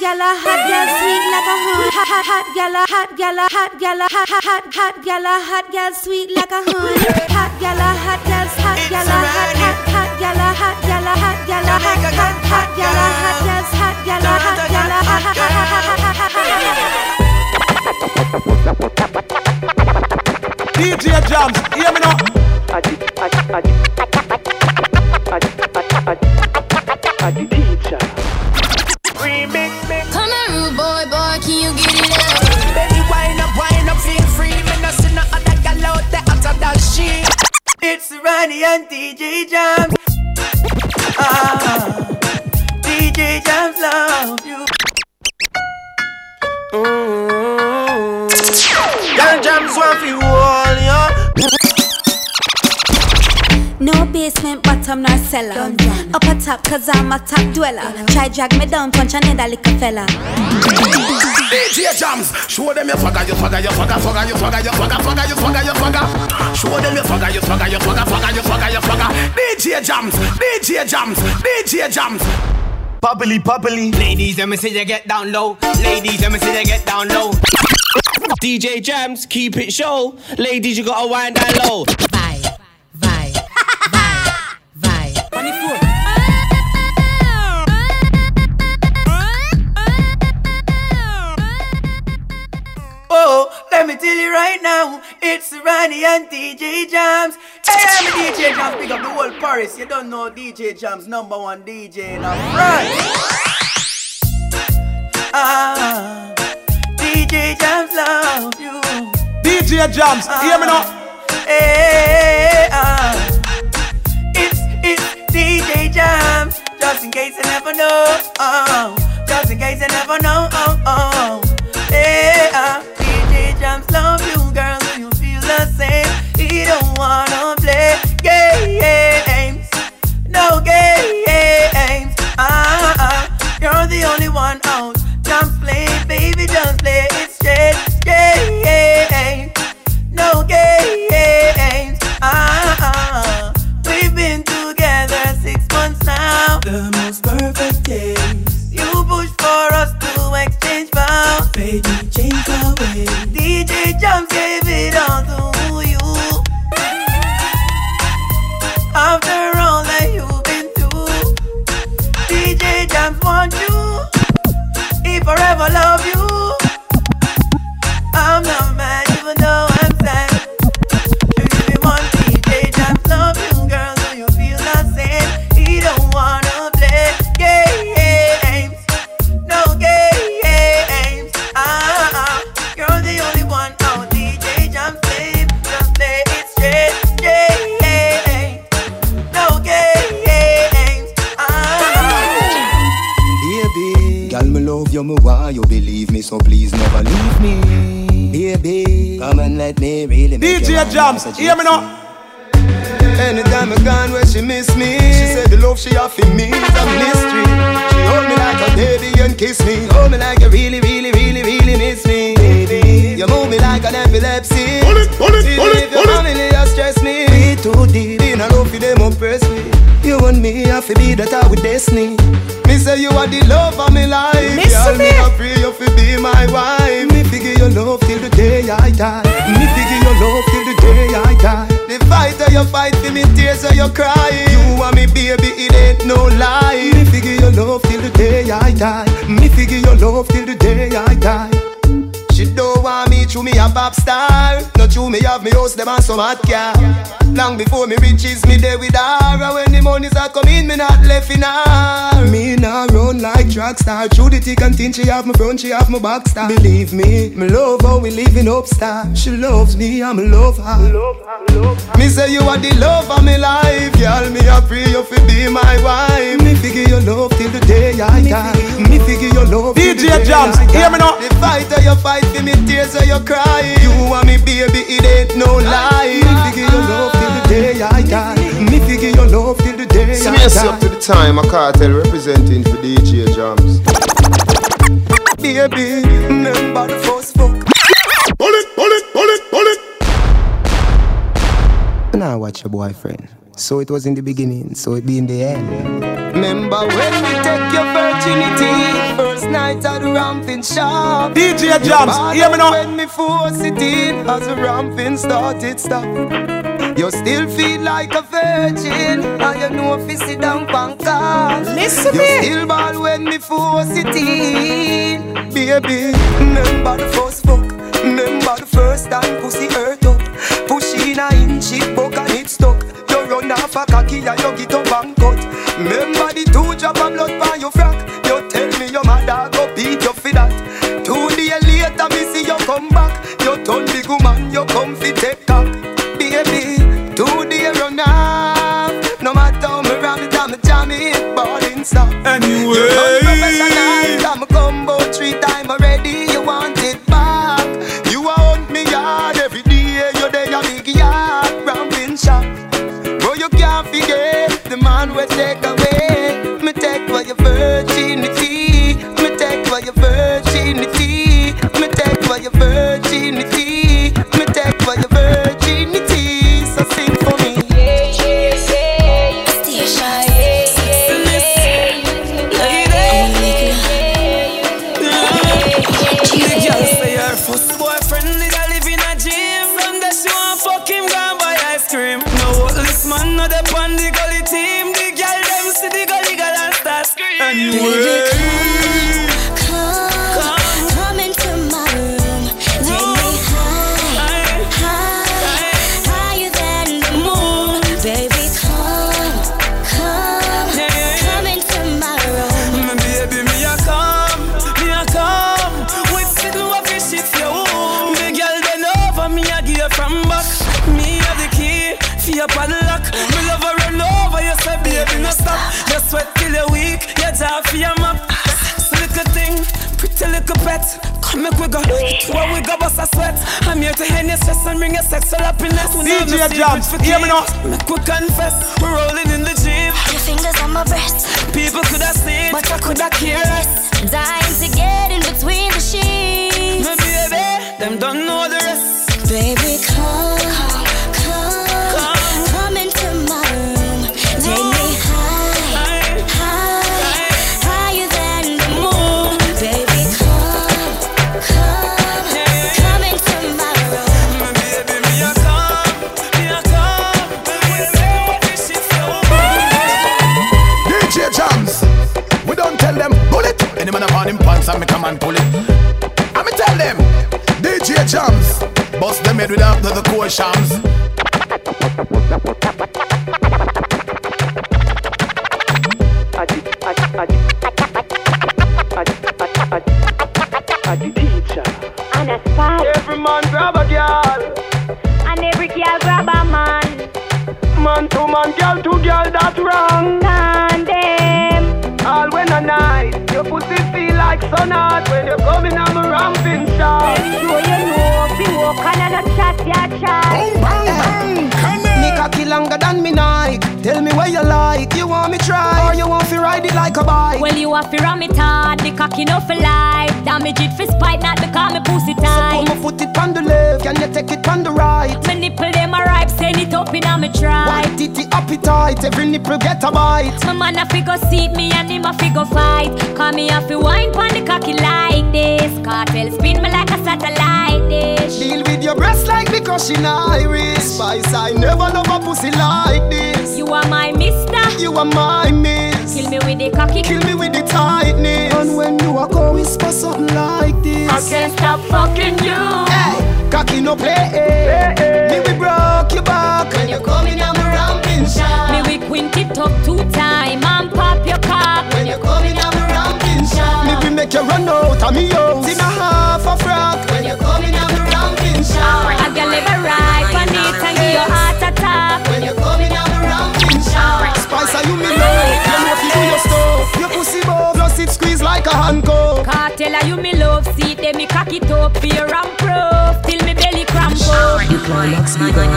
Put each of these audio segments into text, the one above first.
gala, hot girl, sweet like a honey. Hot, hot, hot gala, hot gala, hot gala, hot, hot, hot, hot gala, hot girl, sweet like a honey. Hot gala, hot girl, hot gala, hot, hot, hot gala, hot gala, hot gala, hot, hot, hot gala, hot girl, hot gala, hot gala, hot, hot, hot, hot, hot, hot, DJ Jams, hear me now. Come Ronnie and DJ Jams. Ah, DJ Jams love you. Mm-hmm. Jams want you all, yeah. No basement, bottom, nor cellar. Up a top, cause I'm a top dweller. Try drag me down, punch another little fella. DJ Jams, show them your swagger, your swagger, your swagger, swagger, your swagger, your swagger, swagger, your swagger, your swagger. Show them your swagger, your swagger, your swagger, swagger, your swagger, your swagger. DJ Jams, DJ Jams, DJ Jams. Bubbly, bubbly. Ladies, let me see you get down low. Ladies, let me see you get down low. DJ Jams, keep it show. Ladies, you gotta wind down low. Vibe. On the floor. Oh, let me tell you right now, it's Ronnie and DJ Jams. Hey, I'm DJ Jams, big up the whole Paris. You don't know DJ Jams, number one DJ in France. Ah, DJ Jams love you. DJ Jams, hear me now. Hey, ah. It's, DJ Jams. Just in case you never know. Oh, just in case you never know. Oh, oh. Hey, now. The most perfect days. You pushed for us to exchange vows. Baby, change our way. DJ Jams make you DJ mine Jams, as a hear me now. Anytime I gone where she miss me, she said the love she offer me is a mystery. She hold me like a baby and kiss me, hold me like you really, really, really, really miss me. Baby, you move me like an epilepsy. Hold it, hold it, Even hold it, if your hold it. family has stressed me, we too deep in a love for them oppress me. You and me have to be that our destiny. Me say you are the love of my life. Miss Girl, me me. a pray you fi be my wife. Me figure your love till the day I die. Me figure your love till the day I die. The fight that you fight for me, tears that you cry. You and me, baby, it ain't no lie. Me figure your love till the day I die. Me figure your love till the day I die. She don't want me to me a pop star. Not true, me have me house, them and some hot car. Long before me riches, me there with her. And when the monies are coming, me not left in her. Me not run like track star. Through the thick and thin, she have my front, she have my back star. Believe me, me love how we living up star. She loves me, I'm love her. Me say you are the love of me life, girl. Me a pray you fi be my wife. Me figure your love till the day I die. Me figure your love DJ Jams, hear me now. The fight that you fight for me, tears that you cry. You and me, baby, it ain't no lie. Me figure your love till the day ah. I die. Me figure your love till the day I Smash up to the time, a cartel representing for DJ Jams. Baby, remember the first fuck. Pull it, pull it, pull it, pull it. Now watch your boyfriend. So it was in the beginning, so it be in the end. Remember when we take your virginity, first night at the ramping shop. DJ Jams, hear me now. When me force it in, as the ramping started stop. You still feel like a virgin, and you know if you sit down pancart. Listen You me. still ball when me force it in, baby. Remember the first fuck, remember the first time pussy hurt up. Push in a inch, it Run off a cocky and you get up and cut. Remember the two drop of blood on your frack. You tell me your mother go beat you for that. Two days later, me see you come back. You turn big woman, you come fi take cock. Baby, two days run off. No matter how me ram it, I'm jam it, ballin' stop. Anyway. Stress and bring your sexual happiness. We know DJ no secrets Jams, for hear me now. keep. Make we confess, we're rolling in the gym. Your fingers on my breast, People could have seen, but I could have cared. dying after you like. You want me try, or you want to ride it like a bike? Well, you have to ram it hard, the cocky no for life. Damage it for spite, not because me pussy tight Put tight. my foot it on the left, can you take it on the right? My nipple them a ripe, send it up in a me try. White titty appetite, every nipple get a bite. My man a figure seat me and him a figure fight. Call me a fi wine pon the cocky like this. Cartel spin me like a satellite dish. Deal with your breast like because she Irish. Spice, I never love a pussy like this. You are my mister. You are my miss. Kill me with the cocky. Kill me with the tightness. And when you are go whisper something like this. I can't stop fucking you. Hey, cocky no play. Me we broke your back when you coming on my ramping shot. Me we quint it up two time and pop your cock. When you coming on my ramping. Me we make you run out of me house in a half a frock. When you coming on my ramping shot. I can live a right on it and give your heart attack. When you coming on my ramping shot. Spice are you me love. You know if you do your stuff. Your pussy bow plus it squeeze like a handcuff. Cartel a you me love, see them me cock it up, fear and proof, till me belly cramp up. You climax me down.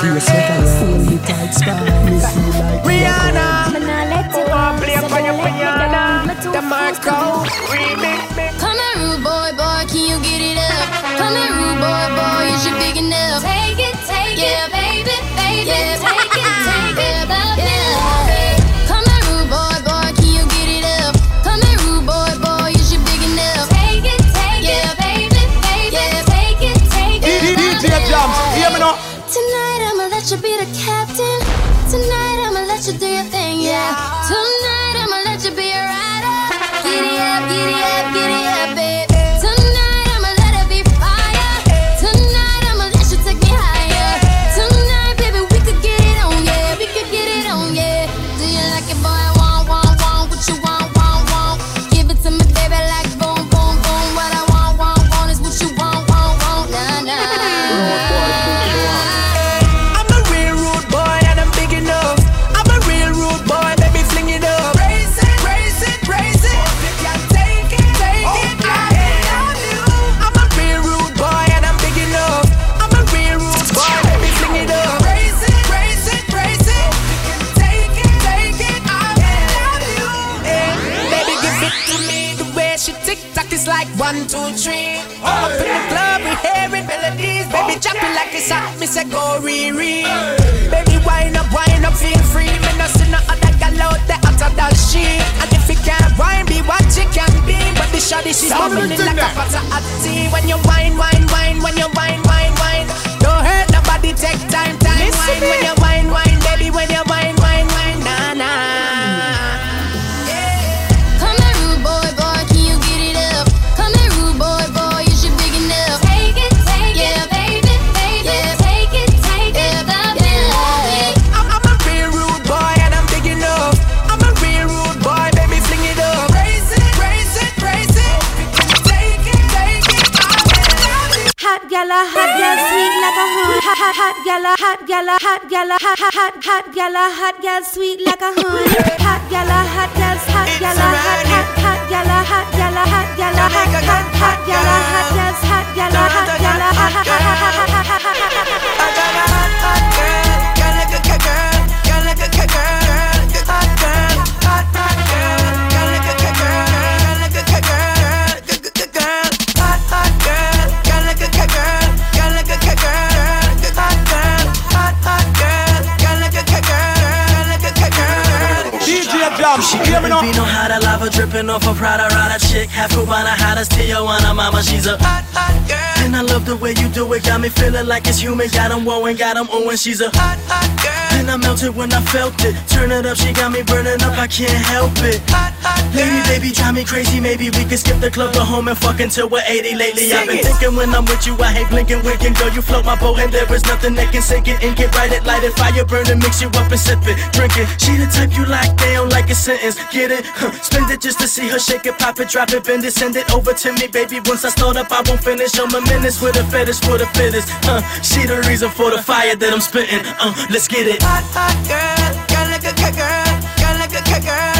Clear sweat around me tight spot. Me feel like Rihanna, Me nah let you wanna go, play so for don't your let me piano? The Marco remix. Come here, rude boy, boy, can you get it up? Come here, rude boy, boy, is you big enough? Take you wine, wine, hot gala, hot hot, hot, hot, gala, hot girl, sweet like a honey. Hot gala, hot girls, hot gala, hot, hot, hot gala, hot gala, hot gala, hot, hot, hot gala, hot gala, hot gala, hot, Jam, She hear me couldn't now. be hotter, lava dripping off a Prada Rada chick. Half Cubana, hottest Tijuana mama. She's a hot, hot girl. And I love the way you do it. Got me feeling like it's human. Got 'em woeing, got 'em oohing. She's a hot, hot girl. And I melted when I felt it. Turn it up, she got me burning up. I can't help it. Hot, hot Lady, baby, drive me crazy. Maybe we could skip the club, go home and fuck until we're 80. Lately, I've been Sing it. thinking when I'm with you, I hate blinking, winking. Girl, you float my boat, and there is nothing that can sink it and get right it, light it, fire burn it, mix you up and sip it, drink it. She the type you like, they don't like a sentence. Get it? Huh. Spend it just to see her shake it, pop it, drop it, bend it, send it over to me, baby. Once I start up, I won't finish. I'm a menace with a fetish for the fittest. Huh. She the reason for the fire that I'm spitting. Uh, let's get it. Hot, hot girl, girl like a girl, girl like a girl,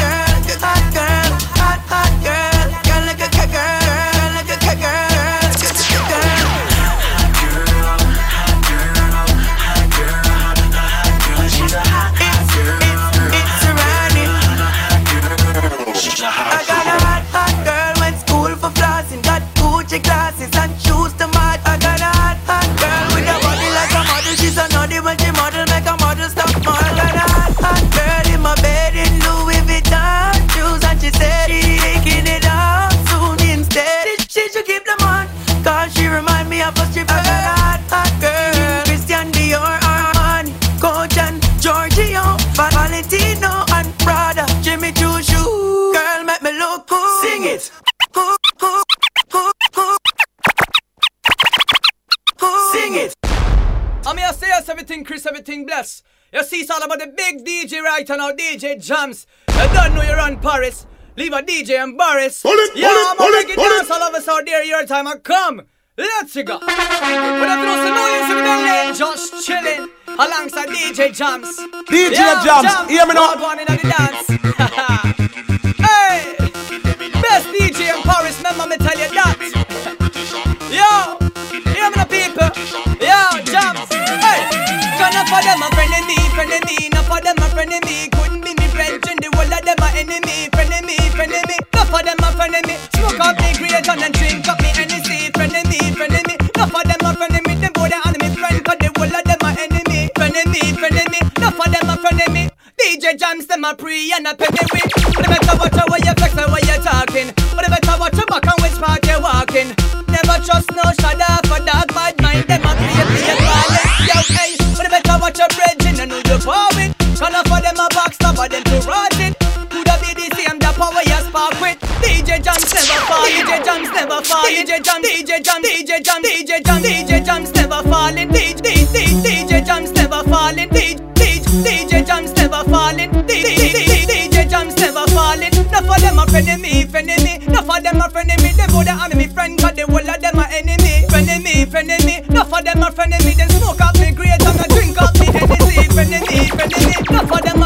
everything Chris, everything bless. You see, it's all about the big DJ right now, DJ Jams. You don't know you're on Paris. Leave a DJ embarrassed. Pull it, yeah, it, I'm it, pull it. dance all of us out there. Your time I come. Let's go. But I don't know you see me down there just chilling alongside DJ Jams. DJ Yeah, Jams, hear me now. One in the dance. hey, best DJ in Paris. Remember me tell you that. Yo, hear me, the people. Yo, Jams. Of them a friend of me. Enough of them a friend of me. Couldn't be me friend, and the whole of them a enemy. Friend of me. Enough of them a friend of me. Smoke up me great and then drink up me. Friend of me. Enough of them a me. Them boy they enemy friend, cause the whole of them a enemy. Friend of me. Enough of them a friend of me. DJ Jams them a pre and a me with. But better watch how you flex and what you talking. But better watch your back and which part you walking. Never trust no shadow Watch your brethren and know you're farming. Call for them a backstabber, them to rot it. Could have be the same, the power you spark with. DJ Jumps never fall, DJ Jumps never fall, DJ Jams, DJ Jams, DJ Jams, DJ Jams, DJ Jumps never falling, DJ DJ, DJ Jump's never falling, DJ DJ Jumps never falling, DJ Jumps never falling. Not for them a enemy, enemy. Not for them a enemy. They go the enemy friend, cause they all of them are enemy, enemy, enemy. Not for them a enemy. Of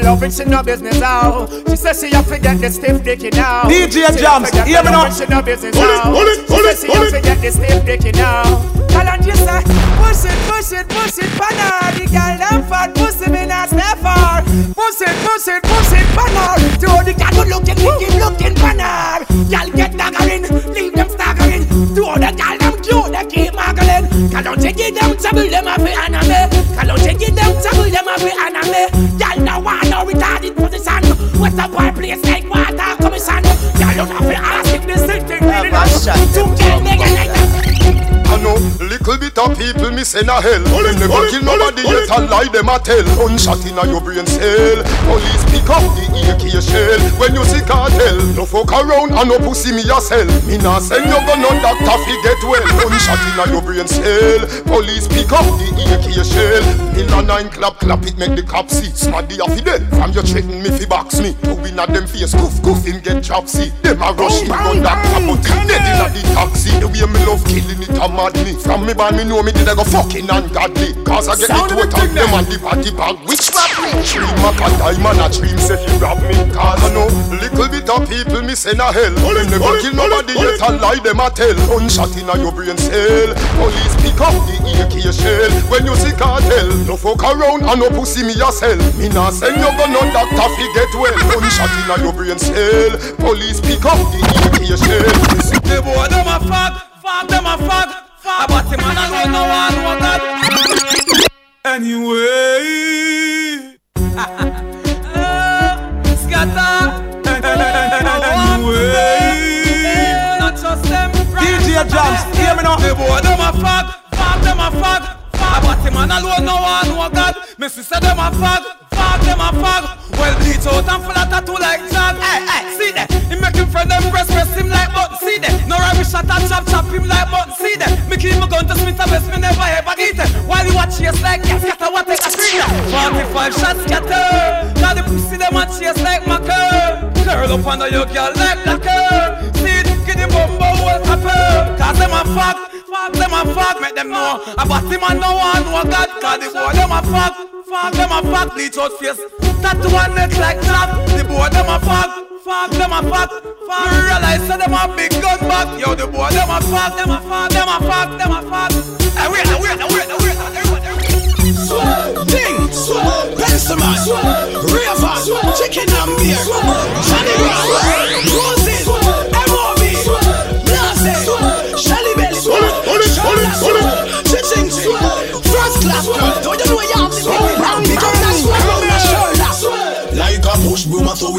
a forget the love and she no business how. She says she a forget the stiff dicky now. DJ She Jams, forget hear the me love now. She no business Pull it, oh. how. pull it, She pull says it, she pull a it. forget the stiff dicky now. Tell and you say, push it, push it, push it, banana. The girl them fat, pussy me not stay far. Push it, push it, push it, banana. To the girl who looking, looking, looking, banana. Girl get staggering, leave them staggering. To the girl muggling. Cause don't you give them trouble, them a fi don't you give them trouble, them a fi anime. Girl no want no retarded position. What's the boy place like water commission? Girl don't have to ask if this thing really not. To little people me send a hell. Them never kill nobody yet and lie them a tell. Gunshot inna your brain cell. Police pick up the AK shell. When you see cartel, no fuck around and no pussy me a sell. Me nah send you gun on doctor fi get well. Gunshot inna your brain cell. Police pick up the AK shell. Pill a nine clap clap it make the cop see. Smaddy a fi dead. From you threaten me fi box me. Two inna them face goof goof him get see. Them a rush me gun doctor but him dead inna the taxi. The way me love killing it a mad me. From me born me know me did I go fucking ungodly. Cause I get Sound the of total it, them and the body bag. Which rap me? Dream a cat diamond a dream say fi rob me. Cause I know little bit of people me send a hell. Them never kill nobody yet and lie them a tell. Gunshot inna your brain cell. Police pick up the AK shell. When you see cartel, no fuck around and no pussy me a sell. Me nah send you gun on doctor fi get well. Gunshot inna your brain cell. Police pick up the AK shell. The boy them a fag, fag them a fag, fag. But the man alone no one know God. Anyway, scatter. Anyway, not just them. DJ Jams, hear me now. The boy them a fag, fag them a fag. But the man alone no one know God. Me sister them a fag, fag them a fag. Well bleach out and full of tattoo like Jag. Hey, hey, see that? He make him friend them breast press him like button. See that? No rubbish shot and chop chop him like button. See that? Me keep my gun to Smith and West, me never ever eat it. While you watch chase like gas, scatter what take a screen. 45 shots scatter. Now the pussy them a chase like maca. Curl up under your girl like lacquer. See the bumbo whole copper. Cause them a fuck. Fuck them a fuck, make them know About him and no one know God Cause the boy them a fuck Fuck them a fuck, bleach out face Tattoo on neck like clock The boy them a fuck Fuck them a fuck Fuck Me realize that them a big gun back Yo the boy them a fuck Them a fuck, them a fuck, them a fuck Hey wait, now wait, now wait, now wait Everyone, everyone Ding, Benjamin, Raver, Chicken and Beer, Johnny Roses, M.O.B., Charlotte, Chiching, First Class, don't you know have the. Like a push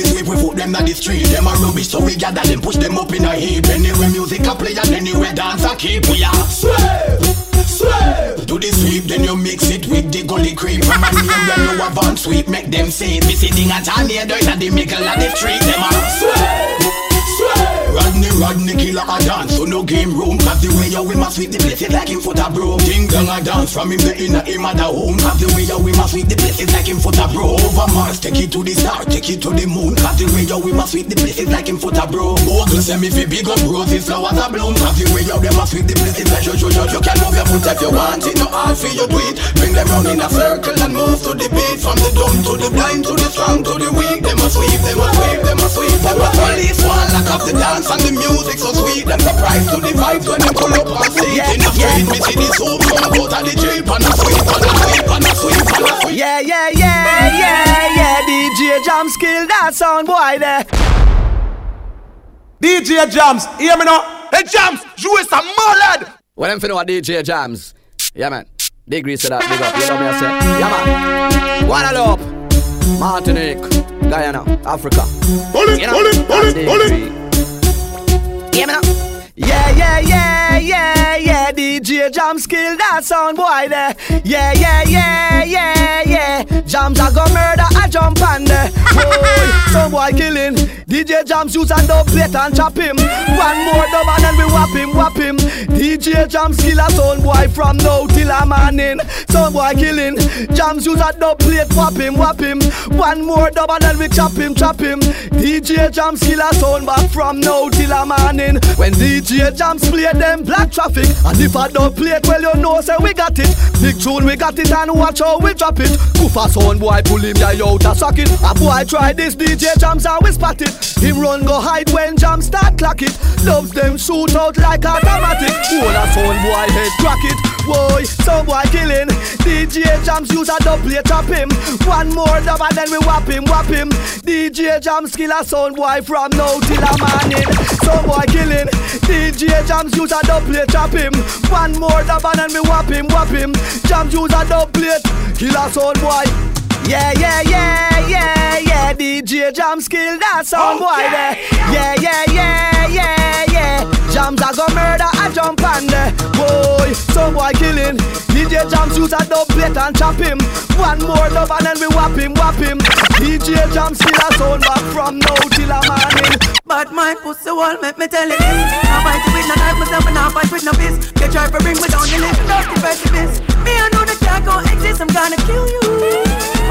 sweep, we them the street. Them rubbish, so we gather them, push them up in a heap. Anywhere music a play and anywhere dance a keep. We are sweep, sweep. Do the sweep, then you mix it with the gully cream. From a name when you have on sweep, make them say it. Me sitting at a near at the middle of the street. Them a sweep, sweep. Rodney, Rodney, killer a dance, so no game room. Cause the way you we must sweep the place is like him foot a broom. Ding dong a dance from him the inner him at the home. Cause the way you we must sweep the place is like him foot a broom. Over Mars, take it to the star, take it to the moon. Cause the way you we must sweep the place is like him foot a broom. Bogle say me fi big up roses, flowers a bloom. Cause the way you them must sweep the place is like you, you, you, you can move your foot if you want it. No hard for you do it. Bring them round in a circle and move to the beat. From the dumb to the blind to the strong to the weak. They must sweep, they must sweep, they must sweep. Them must police one lock up the dance and the music so sweet. Them surprised to the vibes when them pull up on seat. In the street, me see the soup come out of the jeep and a sweep and a sweep and a sweep and a sweep. Yeah, yeah, yeah, yeah, yeah. DJ Jams skill that sound boy there. DJ Jams, hear me now. Hey Jams, you is a mullet. Well, them finna what DJ Jams. Yeah, man. Degrees to that, big up. You know me, I say. Yeah, man. Guadeloupe, Martinique, Guyana, Africa. Hold it, You know, hold it, hold it, hold it. Yeah. Yeah, yeah, yeah, yeah. DJ Jams kill that sound boy there. Yeah, yeah, yeah, yeah, yeah. Jams a go murder, I jump on there. Boy, some boy killing. DJ Jams use a dub plate and chop him. One more dub and then we whap him, whap him. DJ Jams kill a sound boy from now till a morning. Some boy killing. Jams use a dub plate, whap him, whap him. One more dub and then we chop him, chop him. DJ Jams kill a sound back from now till a morning. When DJ Jams play them black traffic, and if I play it, well you know say we got it. Big tune we got it and watch how we drop it. Kufa sound boy pull him yeah out a socket. A boy try this DJ Jams and we spot it. Him run go hide when Jams start clock it. Loves them shoot out like automatic. Hold a sound boy head crack it. Boy, some boy killing. DJ Jams use a dub plate chop him. One more dub and then we whap him, whap him. DJ Jams kill a sound boy from now till a morning. Some boy killing. DJ Jams use a dub plate chop him. One more dub and then we whap him, whap him. Jams use a dub plate kill a sound boy. Yeah, yeah, yeah, yeah, yeah. DJ Jams kill that sound boy there. Yeah, yeah, yeah, yeah, yeah. Jams a go murder, I jump on there. Boy, some boy killing. DJ Jams use a dub plate and chop him. One more dub and then we whap him, whap him. DJ Jams kill a sound back from now till a morning. But my pussy wall make me tell it Now fight with no knife, myself and now fight with no fist You try to bring me down, you little dirty pessimist Me I know the can't go exist, I'm gonna kill you.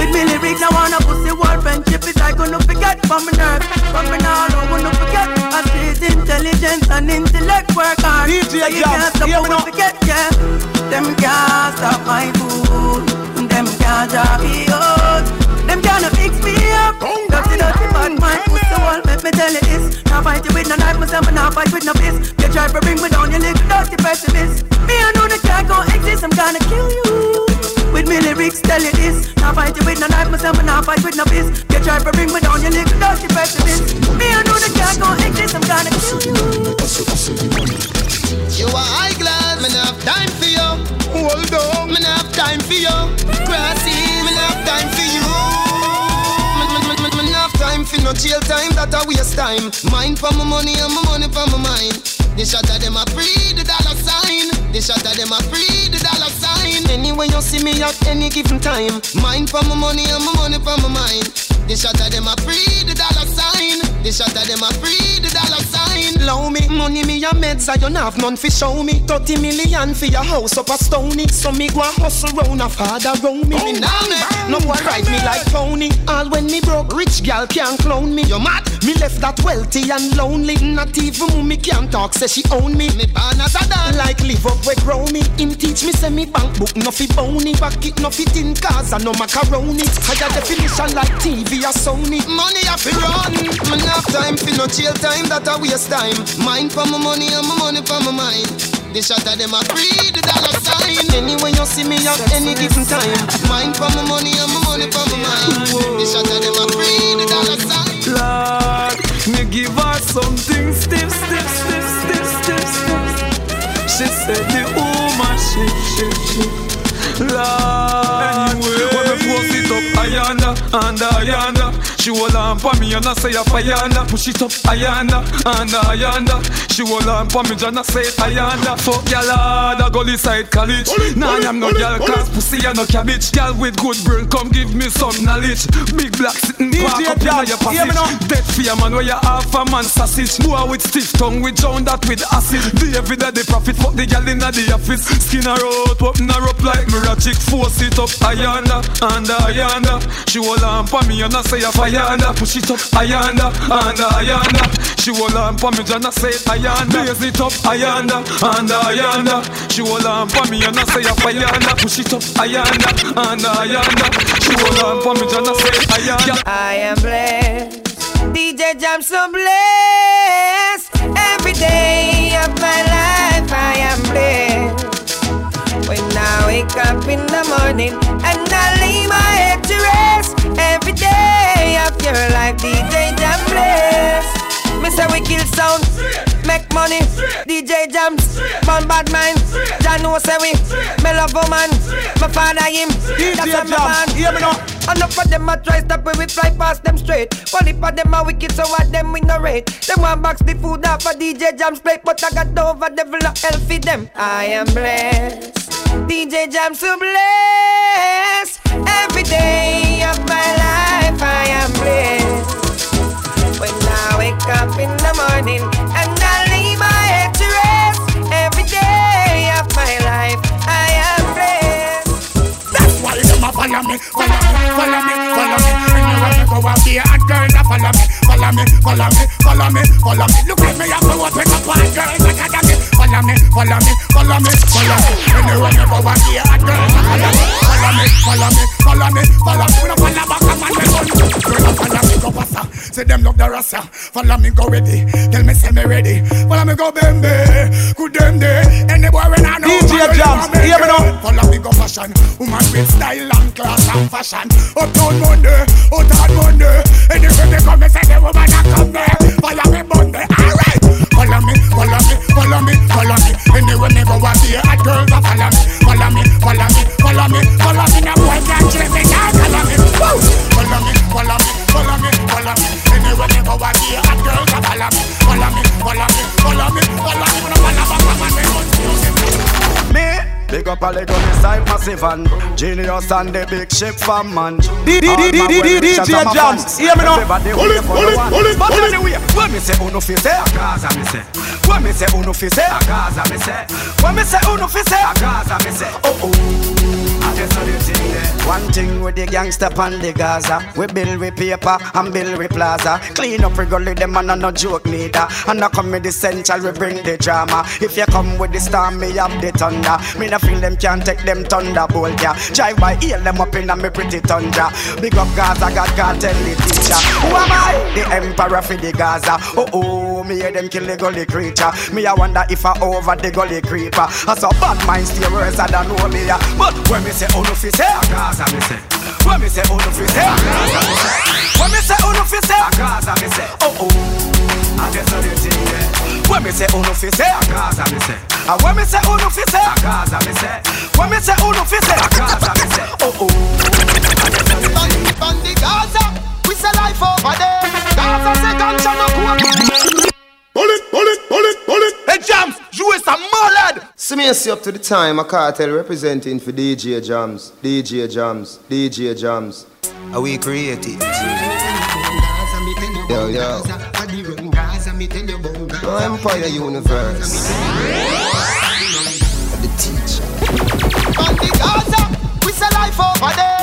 With me lyrics, I want a pussy wall friendship is I gonna forget from my nerves From me now, I wanna forget. I see intelligence and intellect work hard. DJ So you can't stop, I wanna forget, yeah. Them can't stop my food. Them can't drop me out. Them can't fix me up. Dirty, dirty, bad mind Pussy wall, make me tell you this. Now fight you with no knife, myself, and now fight with no fist. You try to bring me down, you little dirty pessimist Me, I know the can't go exist, I'm gonna kill you with me lyrics, tell you this Now fight you with no knife, myself, and now fight with no fist You try to bring me down, you little dirty pessimist Me, I know the can't go exist, I'm gonna kill you You are high glass, me not have time for you. Hold on, me not have time for you. Grassy, me not have time for you. Me, me, me, me, me time for no jail time, that a waste time. Mine for my money and my money for my mind. The shot of them a free the dollar sign. The shot of them a free the dollar sign. Anyway you see me at any given time. Mine for my money and my money for my mind. The shot of them a free the dollar sign. The shot of them a free the dollar sign. Low me, money me a meds, I don't have none fi show me. 30 million for your house up a stony. So me go a hustle round a father round me. Me now me, no boy ride me like pony. All when me broke, rich gal can't clone me. You mad? Me left that wealthy and lonely. Not even mommy can talk, say she own me. Me born as a dad, like live up where grow me. Him teach me say me bank book no fi bony. Back it no fit in cars and no macaroni. Higher definition like TV or Sony. Money a fi run. Me have time fi no jail time, that a waste time. Mine for my money and my money for my mind. The shot of them a free the dollar sign. Anyway you see me at any given time. Mine for my money and my money for my mind. The shot of them a free the dollar sign. Lord, me give her something stiff, stiff, stiff, stiff, stiff, stiff. She said the woman shit, shit, shit. Lord, anyway, when me post it up, ayanda, and ayanda. She hold on for me and I say a ayanda. Push it up, ayanda, and ayanda. She hold on for me and I say ayanda. Fuck ya lord, I go side college. Nah, I'm no girl, cause pussy and no cabbage. Girl with good brain, come give me some knowledge. Big black sitting park up in your passage. Dead fear man, where you half a man sausage. Boy with stiff tongue, we drown that with acid. David the profit, fuck the girl in the office. Skin her out, open her up like Mirachic. Force it up, ayanda, and ayanda. She hold on for me and I say a ayanda. Push it up, ayanda, and ayanda. She hold on for me and I say ayanda. Raise it up, ayanda, and ayanda. She hold on for me and I say a ayanda. Push it up, ayanda, and ayanda. She hold on for me and I say ayanda. I am blessed. DJ Jam so blessed. Every day of my life I am blessed. When I wake up in the morning of your life, DJ Jam blessed. Me say we kill sound, make money, DJ Jams, man bad mind. John know say we, me love woman. My father him, that's a man. Hear me now. Enough of them a try stop when we fly past them straight. But if of them a wicked, so what them we no rate. Them want box the food off for DJ Jams plate, but I got over devil a hell for them. I am blessed. DJ Jams so blessed. Every day of my life I up in the morning and I lay my head to rest. Every day of my life I am blessed. That's why them a follow me, follow me, follow me, follow me. Anywhere me go, I be a girl that follow me, follow me, follow me, follow me, follow me. Look at me, I go out with a bad girl that got me. Follow me, follow me, follow me, follow me. Anywhere me go, I be a hot girl follow me, follow me, follow me, follow me, follow me. We don't follow back, come on, me gun. Girl, follow me, go passa. Say them love the rasta. Follow me, go ready. Tell me, say me ready. Follow me, go bembe. Good them day. Any boy when I know. DJ Jams, you hear me now. Follow me, go fashion. Woman with style and class and fashion. Uptown Monday, uptown Monday. Anywhere me come, me say the woman a come there. Follow me Monday, alright. Follow me, follow me, follow me, follow me. Anywhere me go, I see a hot girl that follow me, follow me, follow me, follow me, follow me. No boy can't chase me, can't follow me. Follow me, follow me, follow me, follow me. Anywhere me go, I see a hot girl that follow me, follow me, follow me, follow me, follow me. No follow come on, me gun. Me, big up all the gun side massive and genius and the big ship from man. D- D- All D- my D- D- well-wishers DJ Jams, hear me now. Pull it, pull it, pull it, pull it. when me say uno fi say a Gaza me say. When me say uno fi say a Gaza me say. When me say uno fi say a Gaza me say. Oh oh. One thing with the gangster pan the Gaza. We build with paper and build with plaza. Clean up regularly them and no joke neither. And I come with the central we bring the drama. If you come with the storm me have the thunder. Me no feel them can't take them thunderbolt yeah. Drive by heal them up in a me pretty tundra. Big up Gaza God God tell the teacher. Who am I? The emperor for the Gaza. Oh oh, me hear them kill the gully creature. Me I wonder if I over the gully creeper. I saw bad mind stay worse I don't know me yeah. But when me say oh no fi say a Gaza me say. When me say oh no fi say a Gaza me say. When me say oh no fi say a Gaza me say. Oh oh, I just saw the thing yeah. When me say oh no fi say a Gaza me say. And when me say oh no fi say a Gaza me say. When me say oh no fi say a Gaza me say. Oh oh. On the Gaza, we say life over there. Gaza say ganja no coke. Pull it, pull it, pull it, pull it. Hey Jams, you is a mulad. See me see up to the time, a cartel representing for DJ Jams, DJ Jams, DJ Jams. Are we creative? Yo, yo. No Empire Universe. The teacher. On the Gaza, we say life over there.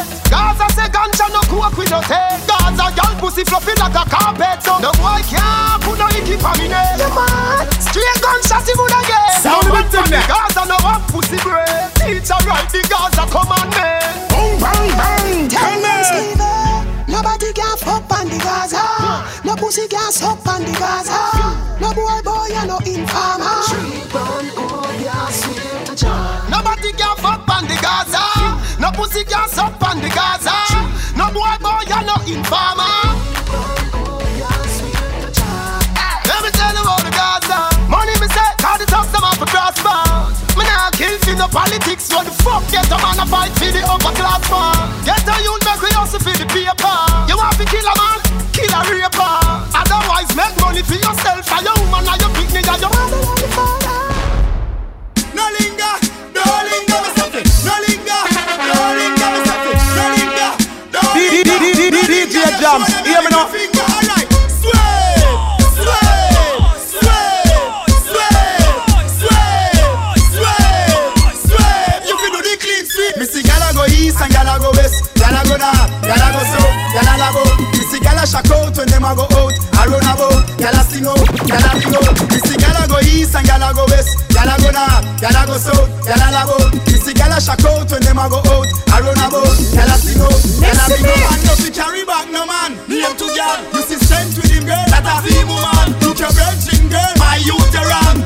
Gaza ganja no coke we no take. Gaza girl pussy fluffy like a carpet, so no boy can't put no icky for me name. Yeah, man. Straight gunshot he would get. Sound But it from the there. Gaza no have pussy bread. Teacher write the Gaza commandment. Boom, bang, bang, tell me. Nobody can fuck on the Gaza. No pussy can suck on the Gaza. No boy boy and no informer. Nobody can fuck on the Gaza. No pussy can suck on the Gaza. Boy boy you no informer. Let me tell you about the Gaza. Money me say, cause the top them off a prosper. Me nah kill for no politics. What the fuck get a man a fight for the upper class man? Get a youth make we hustle for the paper. You want to kill a man? Kill a raper. Otherwise make money for yourself and your woman and your picnic and your DJ Jams, hear me now. Finger, alright. Sway, sway, sway, sway, sway, sway, sway. You can do the clean sweep. Me see go east and go west, gyal a go north, gyal a go south, gyal a love out. Me see gyal a shock out when them a go out, a run about, gyal a sing out, gyal a ring out. Go east and gyal a go west, gyal a go north, gyal a go south, gyal a love out. Me see gyal a shock out when them a go out, a run about, gyal a sing out, gyal a ring out. Man, no fi carry back no man. Name to. You see strength with him girl. That a woman. Took your virgin girl. My youth you wrong.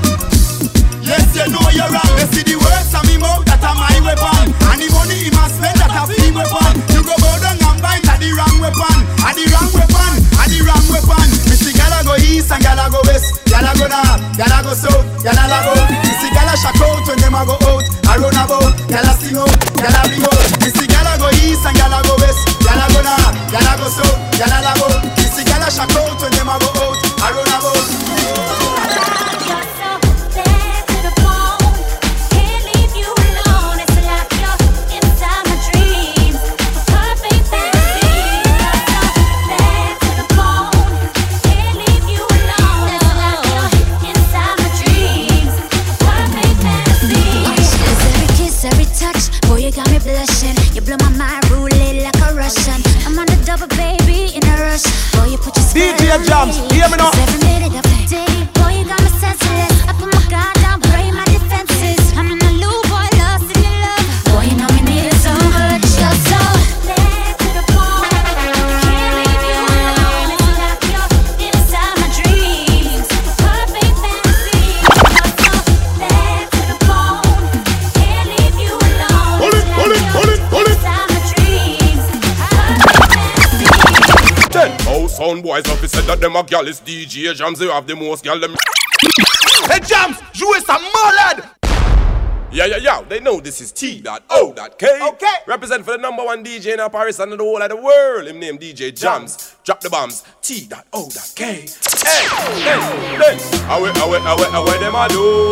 Yes, you know you're wrong. You see the words of me mouth. That my weapon. And the money he must spend. That a weapon. You go bow down and bite. At the wrong weapon. At the wrong weapon. At the wrong weapon go east and gala go west. Gala go north, gala go south, gala la go. You see gala shack out when them a go out. I run about, gala sing out, gala bring out. You see gala go east and gala go west. Gala go north, gala go south, gala la go. You see gala shack out when them a go out. Jams, hear me now. Said that them a gal is DJ Jams they have the most gal them Hey Jams, jouez ça malade Yeah, yeah, yeah. They know this is T.O.K. Okay. Represent for the number one DJ in Paris and the whole of the world. Him name DJ Jams. Drop the bombs. T.O.K. Hey, then, then. Awe, awe, awe, awe, them a do.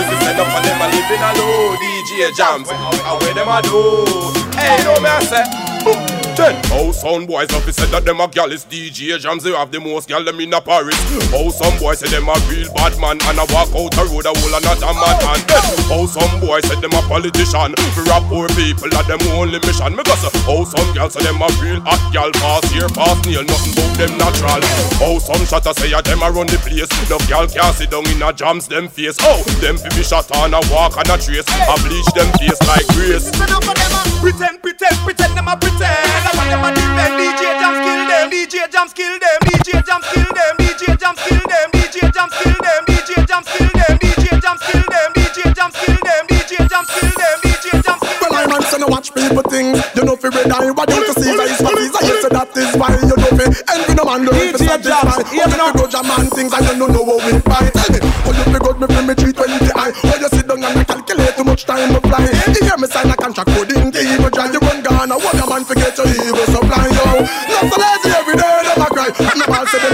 This is set up for them a living a low. DJ Jams. Awe, them a do. Hey, you know me I say. Boom. Ten. How some boys up said that them a gal is DJ Jams They have the most gal them in a Paris. How some boys say them a real bad man And a walk out a road a whole a not a mad man Then How some boys say them a politician For a poor people at them only mission. Me say How some gal say them a real hot gal Pass here, pass nail, nothing but them natural. How some shotter say a them a run the place No gal can't sit down in a jams them face. Oh, them be shot on a walk and a trace I bleach them face like grace. Pretend, pretend, pretend them a pretend I want them a defend DJ Jams kill them DJ Jams kill them DJ Jams kill them DJ Jams kill them DJ Jams kill them DJ Jams kill them DJ Jams kill them DJ Jams kill them DJ Jams kill them DJ Jams kill Well, I man say no watch people things. You know fi red eye, what you to see is for Caesar. You say that is fine. You know fi envy no man, do it fi satisfy. Oh, you fi grudge a man things and you no know how we fight. Tell me, oh you fi grudge me fi me three twenty eye. Oh you sit down and me calculate too much time to fly. You hear me sign a contract coding the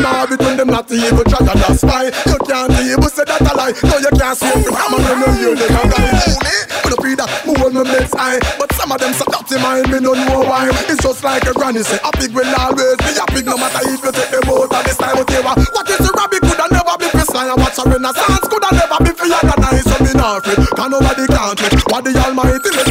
now between them not evil try and that's you can't evil say that a lie. No you can't swear from come on no you they can die. Me no feed that, me hold my meds high. But some of them so dirty mind, me no know why. It's just like a granny say, a pig will always be a pig, no matter if you take them out of this time of what What is the rabbit coulda never be for slime? What's a renaissance coulda never be for organize? So me not afraid, can nobody count it. What the Almighty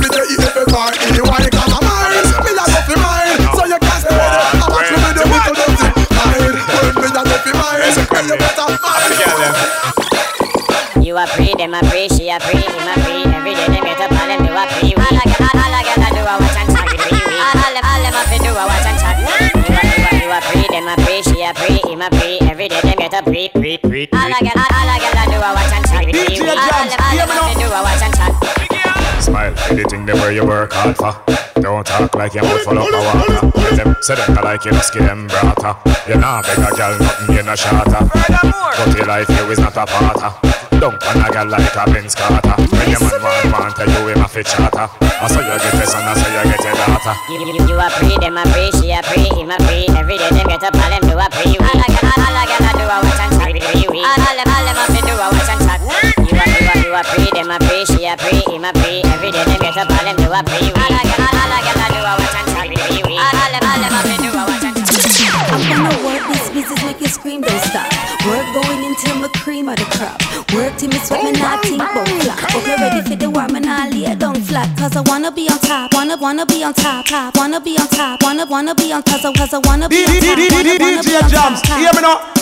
them a free, she a free, him a free. Every day them get up and them do a free. All I get, all I get, I do a watch and chat. All all them, all them a fi do a watch and chat. You a, you a, you a free, them a free, she a free, him a free. Every day them get up free, free, free. All I get, all, all I get, I do a watch and chat with you. All all them, all them a fi do a watch and chat. Smile, anything them where you work hard for. Don't talk like your mouth full of water. Tell them, say them like you skin them brata. You nah beg a girl nothing, you no shatter. But your life you is not a parter. Don't pan a like a Benz Carter. When your man want, want tell you him a fit charter. I saw you get this and I saw you get your daughter. You, you, you a free, them a free, she a free, him a free. Every day them get up and them do a free. All I get, all, all I get, I do a watch and chat. All, all them, all them a do a watch and chat. You a, you a, you a free, them a free, she a free, him a free. Every day them get up and them do a free. All I get, all, all I get, I do a watch and chat. All, all them, all them a do a watch and chat. I'm gonna this business, make you scream, don't stop. Work going until my cream of the crop. Work till me sweat, me not think about flop. Hope you're ready for the war, me not lay down flat. Cause I wanna be on top, wanna, wanna be on top, top. Wanna be on top, wanna, wanna be on cause I, cause I wanna be on top, wanna, wanna be on top, Jams, top. hear me now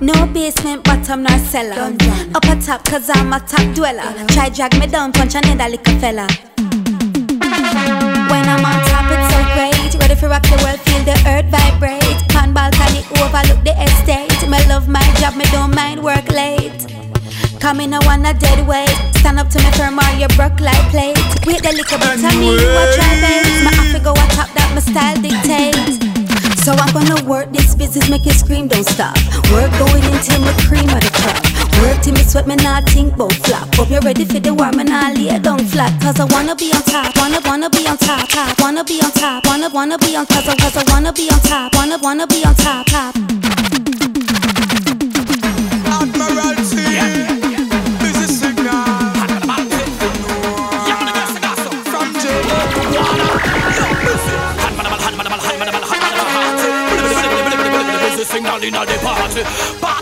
No basement, bottom nor cellar. Up a top, cause I'm a top dweller. Try drag me down, punch another little fella. When I'm on top, it's so great. Ready for rock the world, feel the earth vibrate. Pan balcony, overlook the estate. Me love my job, me don't mind work late. Coming, I want a dead weight. Stand up to me firm or you broke like plate. Wait the little bit of me, you a try bait. My go on top, that my style dictates. So I'm gonna work this business, make it scream, don't stop. Work going until my cream of the crop. Work till me sweat, me not think about flop. Hope you're ready for the war, me not lay down flat. Cause I wanna be on top, wanna, wanna be on top, top. Wanna be on top, wanna, wanna be on top, cause I wanna be on top, wanna, wanna be on top, top. Admiralty, busy signal. From Signal in all the party.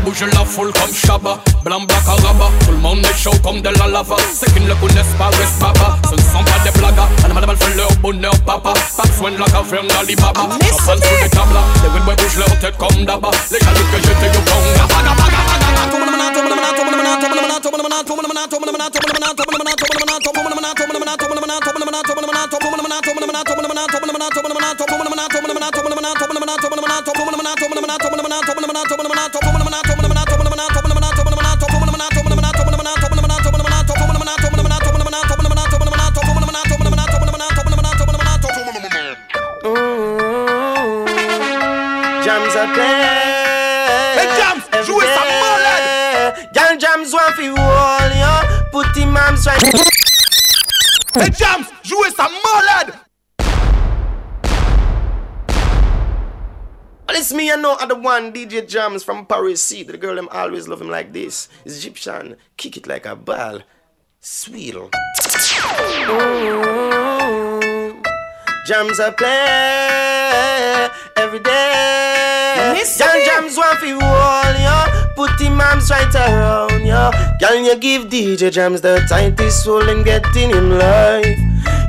J'ai bougé la foule comme Shabba, blanc, black, araba. Tout le monde est chaud comme de la lava. Ceux qui ne le connaissent pas restent baba. Ce ne sont pas des blagas. Anna madame, elle fait leur bonheur, papa. Pas besoin de la caverne d'Alibaba. J'en sous les tables, les windboys bougent leur tête comme d'abord. Les gars que j'étais au Conga. Baga, baga, baga, baga. Jams a play. Hey, Jams, jouez ça malade. Gal Jams want fi wall, yo. Put him arms right. Hey, Jams, jouez ça malade. Well, it's me, I know, other one, DJ Jams from Paris. See, the girl, them always love him like this. It's Gyptian, kick it like a ball. Sweetle. Oh, oh, oh. Jams a play every day. Me. Jams want fi wall, yo. Put him arms right around, yo. Girl, you give DJ Jams the tightest hold and get in him life.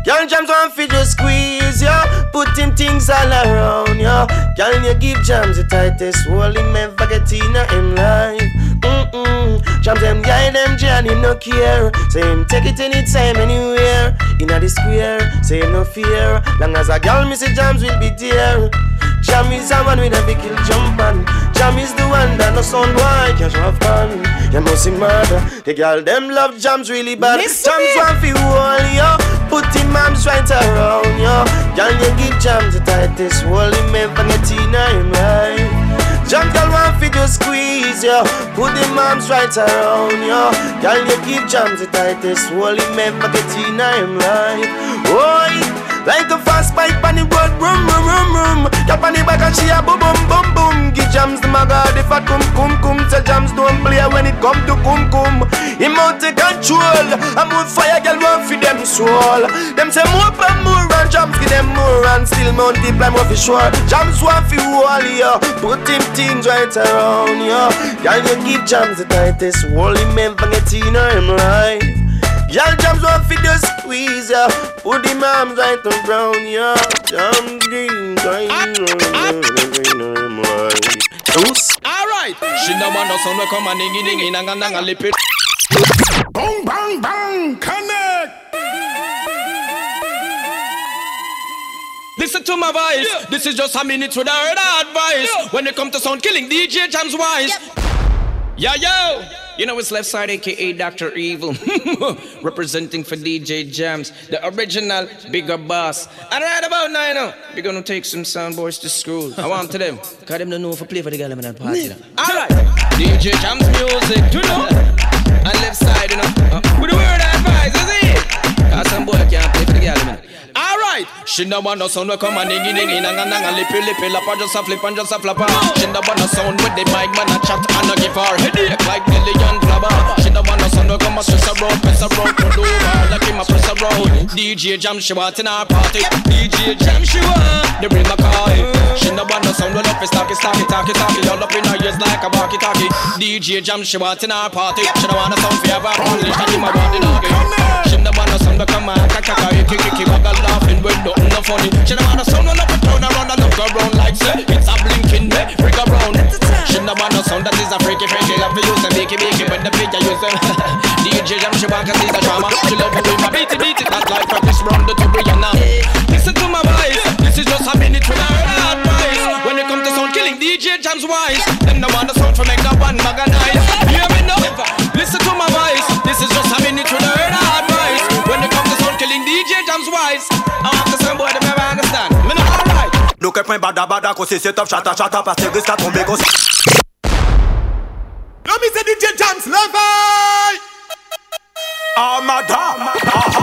Girl, Jams want fi just squeeze, yo. Put him things all around, yo. Girl, you give Jams the tightest hold, him never get in life. Mm-mm. Jams them guy them Jan, him no care. Say him take it anytime, anywhere. Inna the square, say him no fear. Long as a girl miss it, Jams will be there. Jam is a man with a big kill jump on. Jam is the one that no son boy can have fun. You must see murder. The girl them love jams really bad. Miss jams me. want fi wall yo. Put him arms right around yo. Girl you give jams the tightest hold him ever get in life. Jungle one for just squeeze yo. Put the arms right around yo. Girl, you give jams the tightest. Holy man, forget you, I'm right. Oh, like a fast bike on the road, rum rum rum rum. Cap on the back and she a boom boom boom boom. Give jams the maga the fat cum cum cum. Say jams don't play when it come to cum cum. Him out the control. I'm on fire, girl run for them soul. Them say more and more and jams give them more and still multiply more for sure. Jams want for wall yo. Put him things right around yo. Girl you give jams the tightest wall. Him ever get in him life. Y'all jams want fi just squeeze ya Put the arms right around ya Jam green, green, Alright, she no want no son we come and dingy dingy nanga nanga lip it. Bang, bang, bang, connect. Listen to my voice. This is just a minute with a word of advice. When it come to sound killing, DJ Jams wise. Yo yo, you know it's Leftside, aka Doctor Evil, representing for DJ Jams, the original bigger boss. And right about now, you know, we're gonna take some sound boys to school. I want to them, cause them don't know if I play for the girl in that party. Alright, DJ Jams music, you know, and Leftside, you know, uh, with the word advice, is it? Cause some boy can't play for the girl, man. Alright, she no want no sound we come and dingy dingy nanga nanga lippy lippy lap and just a flip and just a flapper. She no want no sound with the mic man a chat and a give her headache like and Flabber. She no want no sound we come and stress around, press around, pull over like him a press around. DJ Jam she want in our party. DJ Jam she want the bring a car. She no want no sound we love is talky talky talky talky all up in her ears like a walkie talkie. DJ Jam she want in our party. She no want no sound for ever only like him a the doggy. She no want no sound we come and kaka kiki kiki laughing when nothing no funny. She no want no sound, no up and turn around and look around like say it's a blinking eh, neck, break around. She no want no sound that is a freaky freaky. Love to use and make it make it when the picture use them. DJ Jam she want 'cause he's a drama. She love to do my beat it beat it. That's like que point bada bada Qu'on s'est top chata chata Parce que risque à tomber qu'on L'homme c'est DJ James Levi Ah madame ah, Aha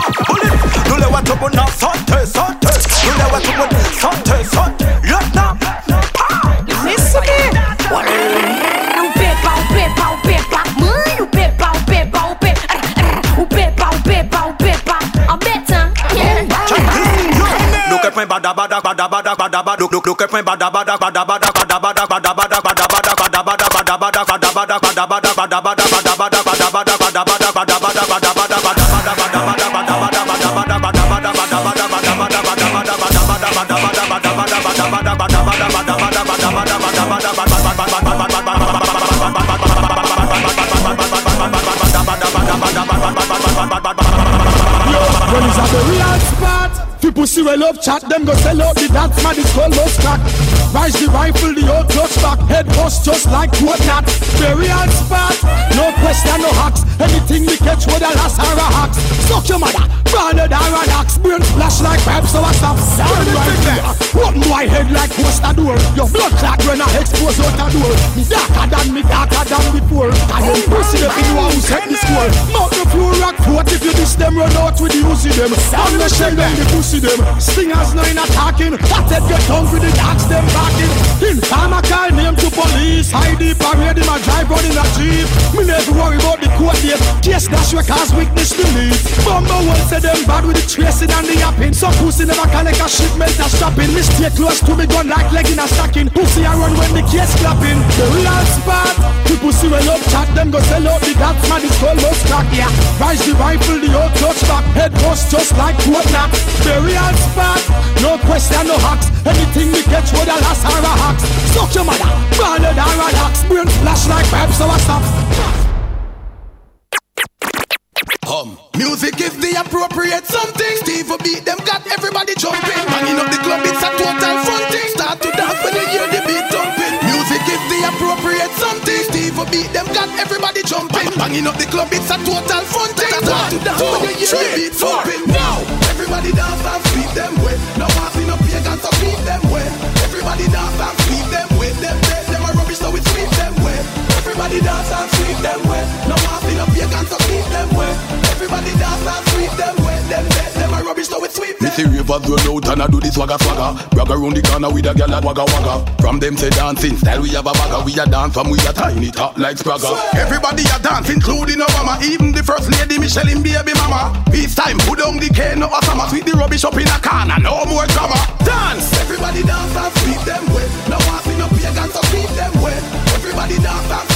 Nous les voit tout bon dans santé santé Nous les voit tout bon santé santé Lieutenant Listen Não beba, o beba, o beba Mãe, o beba, o beba, o beba O beba, o beba, o bada, bada, bada look, at my bada bada bada bada so I stop. Burn right there. One boy head like poster door. Your blood clot when I expose out a door. Me darker than me, darker than before. And then pussy if you know who set the score. Mount the floor rock foot if you diss them, run out with the Uzi them. On the shell them, the pussy them. Stingers no in attacking. Fathead get hungry, the dogs them barking. Informer call name to police. High deep parade him a drive in a jeep. Me never worry about date. Case dash we cause witness to me. Bumble one say them bad with the tracing and the yapping. Some pussy never collect a shipment a stopping. Me stay close to me gun like leg in a stocking. Pussy I run when the case clapping. The real spot. The pussy when up chat them go sell out the dance man is called lost crack yeah. Rise the rifle the old touch back. Head bust just like what knock. The real spot. No question no hacks. Anything we catch with a last a hacks. Suck your mother. Or a hacks. Brain flash like pipes so I stop. Will beat them, got everybody jumping. Banging up the club, it's a total fronting. Start to dance when you hear the beat thumping. Music is the appropriate something. Steve will beat them, got everybody jumping. Banging up the club, it's a total fronting. Start to dance when you hear the beat thumping. Now, everybody dance and sweep them way. Them. see out and I do this swagger swagger Brag around the corner with a gal that wagga wagga From them say dancing style we have a bagger We a dance from we a tiny top like Spragger Everybody a dance, including Obama, even the first lady Michelle in baby mama. Peace time, put down the cane, no Osama, sweep the rubbish up in a corner, no more drama. Dance, everybody dance and sweep them way. No passing up pagans, so them way. Everybody dance and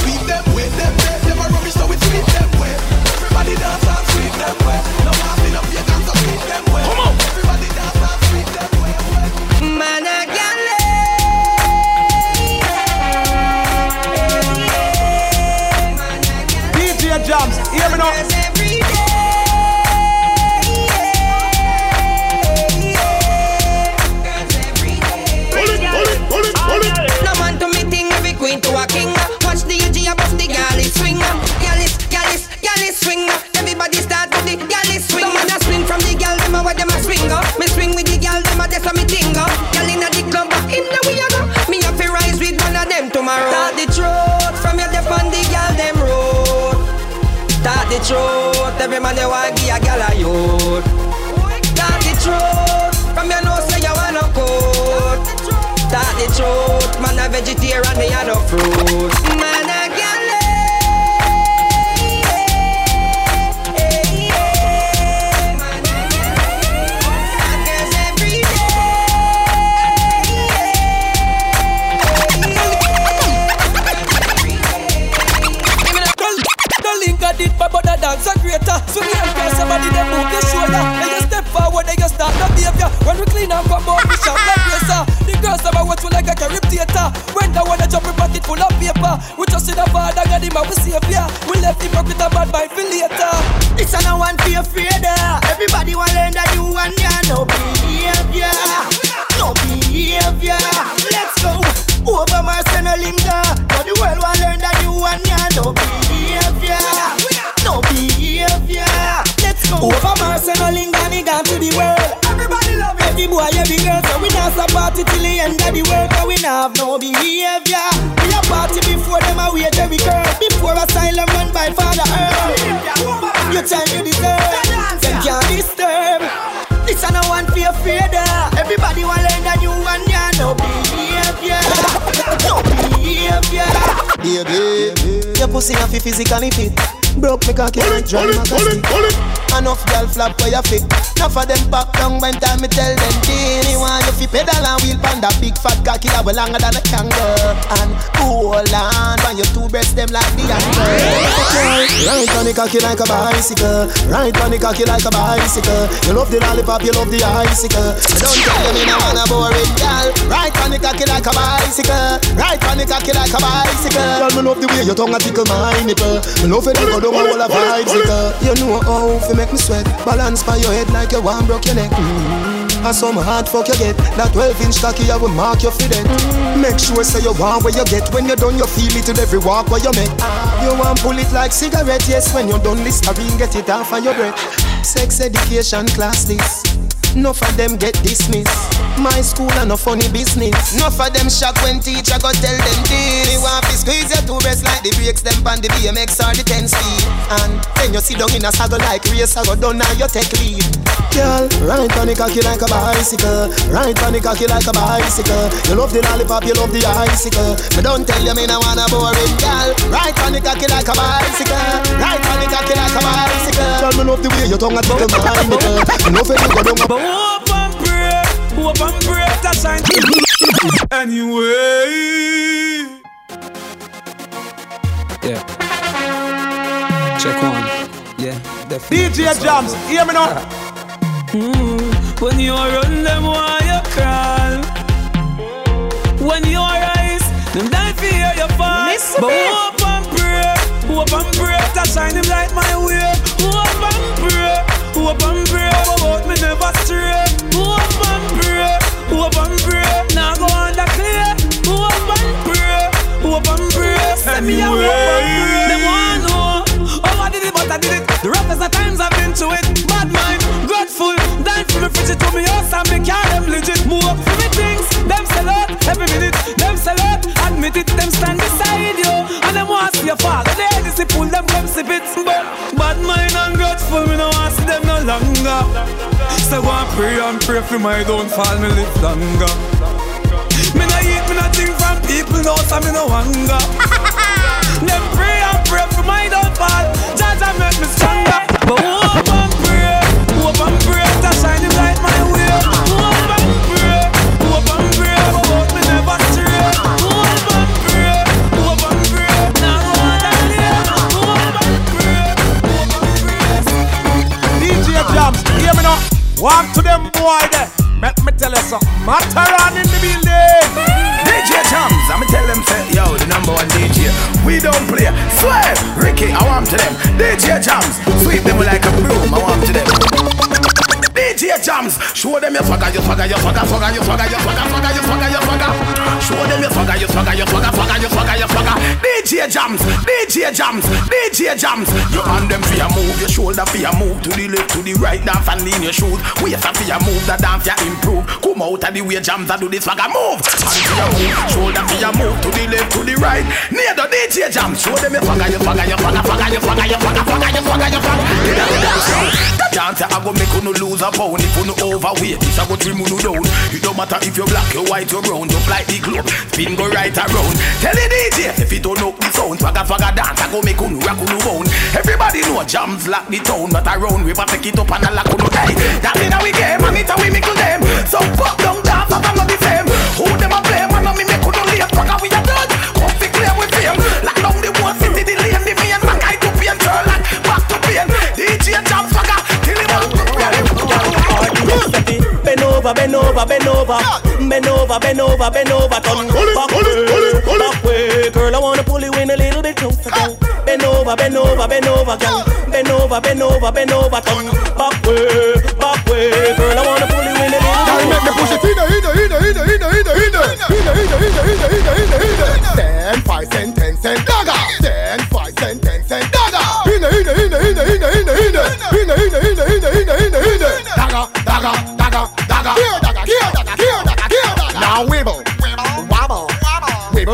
Jams, man they want give a gal a youth. Start the truth from your nose say you wanna coat. Start the truth, man a vegetarian, me theater. When the one a jump in pocket full of paper. We just see the father God him and we savior. We left him broke with a bad mind for later It's a no one feel afraid of. Everybody want not have no behavior. We a party before them a wait every girl. Before asylum run by Father Earl. You tell you deserve. Them can't disturb. This a no one fear afraid. Everybody want learn that you and ya no behavior. No behavior. Baby, your pussy have to physically fit. Broke me cocky like dry maca Enough girl flap where you fit. Enough of them pop down when time me tell them Teeny want you fi pedal and wheel pan that big fat cocky that way longer than a kangaroo. And hold on when your two breasts them like the anchor. Right on the cocky like a bicycle. Right on the cocky like a bicycle. You love the lollipop, you love the icicle. I don't tell me no want a boring girl. Right on the cocky like a bicycle. Right on the cocky like a bicycle. Girl, me love the way your tongue a tickle my nipple Me love it, go down a whole of vibes, You know how fi make me sweat Balance by your head like you want broke your neck mm. And some hard fuck you get. That 12 inch cocky, I will mark you for that. Make sure say you want where you get. When you're done, you feel it in every walk where you make. You want pull it like cigarette, yes. When you're done, Listerine, get it off on your breath. Sex education class this. Enough of them get dismissed. My school and no funny business. Enough of them shock when teacher go tell them this. Me want to squeeze your two breasts like the brakes them on the BMX or the 10 speed. And then you sit down in a saddle like race, I go done now you take lead. Girl, ride on the cocky like a bicycle. Ride on the cocky like a bicycle. You love the lollipop, you love the icicle. Me don't tell you me no wanna boring girl. Ride on the cocky like a bicycle. Ride on the cocky like a bicycle. Girl, me love the way you tongue at tickle my nickel. Enough of you go down. Hope and pray, hope and pray that shine. Anyway. Yeah. Check one. Yeah, definitely. DJ Jams, hear me now. Mm, when you run them, why you crawl? When you rise, them die for hear you fall. Listen but me. hope and pray, hope and pray that shine him light my way. Hope and pray, hope and pray, pray for my downfall, me live longer. Me no eat, me no think from people, no, so me no hunger. Them pray and pray for my downfall. Jah make me stronger. But hope and pray, hope and pray shine him light my way. Walk to them boy there. Let me tell you something. Mataran in the building. DJ Jams, I'ma tell them say, yo, the number one DJ. We don't play. Swear, Ricky, I want to them. DJ Jams, sweep them like a broom. I want to them. DJ Jams, show them your swagger, your swagger, your swagger, swagger, your swagger, your swagger, swagger, your swagger, your swagger. Show them your swagger, your swagger, your swagger, swagger, your swagger, your swagger. DJ Jams, DJ Jams, DJ Jams. You hand them for your move, your shoulder for your move to the left, to the right, dance and lean your shoes. Waist for your move, the dance you improve. Come out of the way, Jams, I do this swagger move. Hand for your move, shoulder for your move to the left, to the right. Near the DJ Jams, show them your swagger, your swagger, your swagger, swagger, your swagger, your swagger, swagger, your swagger, your swagger. Get out, Dance, I go make you lose a pound if you no overweight. This I go trim you down. It don't matter if you're black, you're white, you're brown. Just like the globe, spin go right around. Tell the DJ if it don't know the sound, swagger swagger dance. I go make you rock you bone. Everybody know jams lock the town, but around we take it up and a lock you. Hey, that's in our game, and it's how we make them. So fuck down dance, I'm not the same. Who them a blame? Man, me make you no late. Swagger we a over, bend over, bend over, bend over, bend over, bend over, turn back way, back way, girl. I wanna pull you in a little bit closer, girl. Bend over, bend over, bend over, girl. Bend over, bend over, bend over, turn back way, back way, girl. I wanna pull you in a little bit Girl, make me push it in in in in in in in in in in in in a, in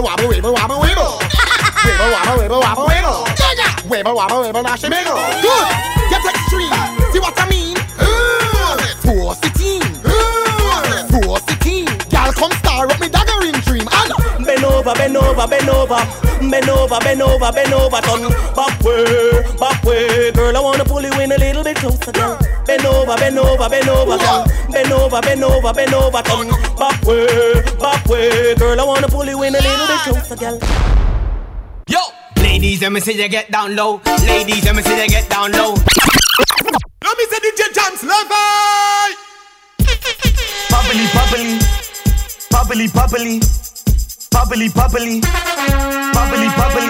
wibble, wobble, wibble, wobble, wibble. Wibble, wobble, wibble, wobble, wibble. Wibble, wobble, wibble, dash and wiggle. Good. Get extreme. See what I mean? Team. Force the team. Y'all come star up me daggering dream. And Bend over, bend over, bend over, bend over, bend over, bend over, turn back way, back way, girl. I wanna pull you in a little bit closer, girl. Bend over, bend over, bend over, girl. Bend over, bend over, bend over, turn back way, back way, girl. I wanna girl. Yo, ladies, let me see you get down low. Ladies, let me see you get down low. Let me say DJ Jams, love I. Bubbly, bubbly, bubbly, bubbly, bubbly, bubbly, bubbly, bubbly.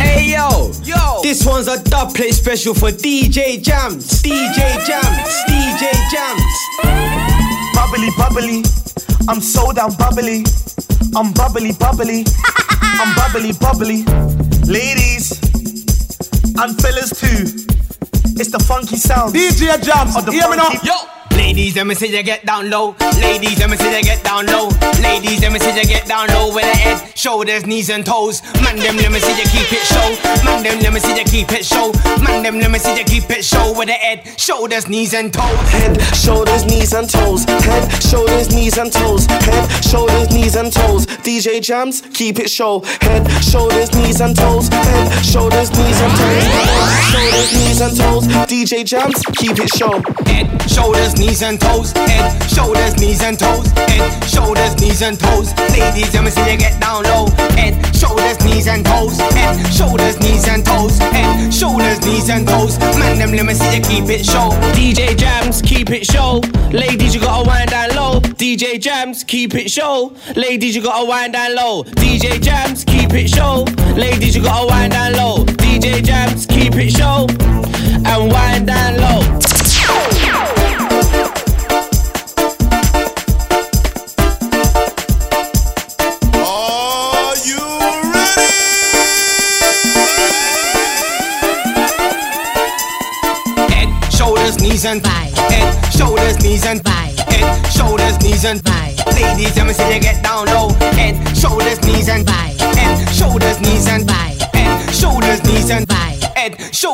Hey yo, yo, this one's a dub play special for DJ Jams, DJ Jams, DJ Jams. bubbly, bubbly. I'm so down bubbly. I'm bubbly, bubbly. I'm bubbly, bubbly. Ladies and fellas too. It's the funky sound. DJ Jams, of the hear me now. funky- Yo. Ladies, let me see you get down low. Ladies, let me see you get down low. Ladies, let me see you get down low with the head, shoulders, knees, and toes. Man, them, let me see you keep it show. Man, them, let me see you keep it show. Man, them, let me see you keep it show with the head, shoulders, knees, and toes. Head, shoulders, knees, and toes. Head, shoulders, knees, and toes. Head, shoulders, knees, and toes. DJ Jams, keep it show. Head, shoulders, knees, and toes. Head, shoulders, knees, and toes. Head, shoulders, knees, and toes. DJ Jams, keep it show. Head, shoulders, knees, and toes. Head, shoulders, knees, and toes. Head, shoulders, knees, and toes. Ladies, let me see you get down low. Head, shoulders, knees, and toes. Head, shoulders, knees, and toes. Head, shoulders, knees, and toes. Man, them, let me see you keep it show. DJ Jams, keep it show. Ladies, you gotta wind down low. DJ Jams, keep it show. Ladies, you gotta wind down low. DJ Jams, keep it show. Ladies, you gotta wind down low. DJ Jams, keep it show. And wind down low.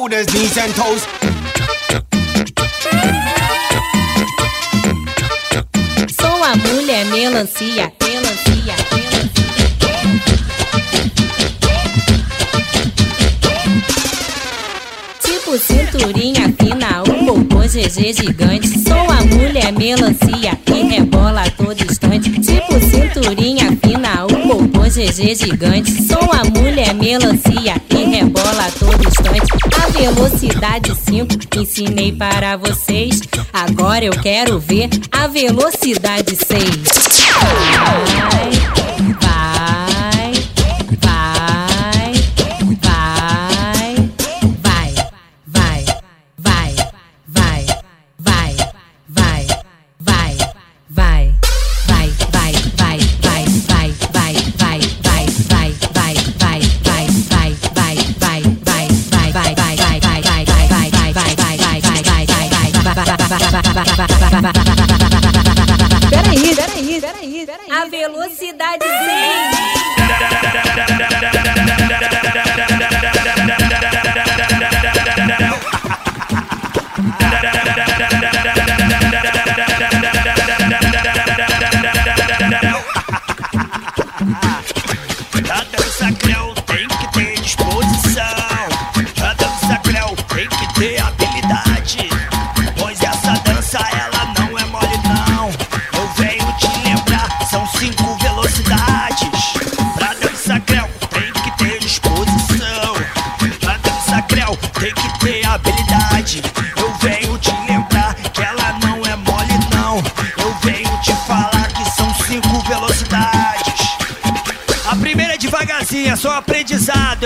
Shoulders, knees, and toes. Sou a mulher melancia, melancia, Tipo cinturinha fina, popô GG gigante. Sou a mulher melancia e rebola a todo instante. Tipo cinturinha fina, popô GG gigante. Sou a mulher melancia velocidade 5 ensinei para vocês. Agora eu quero ver a velocidade 6. Vai,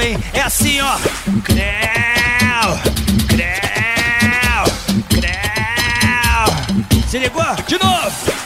hein? É assim, ó. Creu, creu, creu. Se ligou? De novo.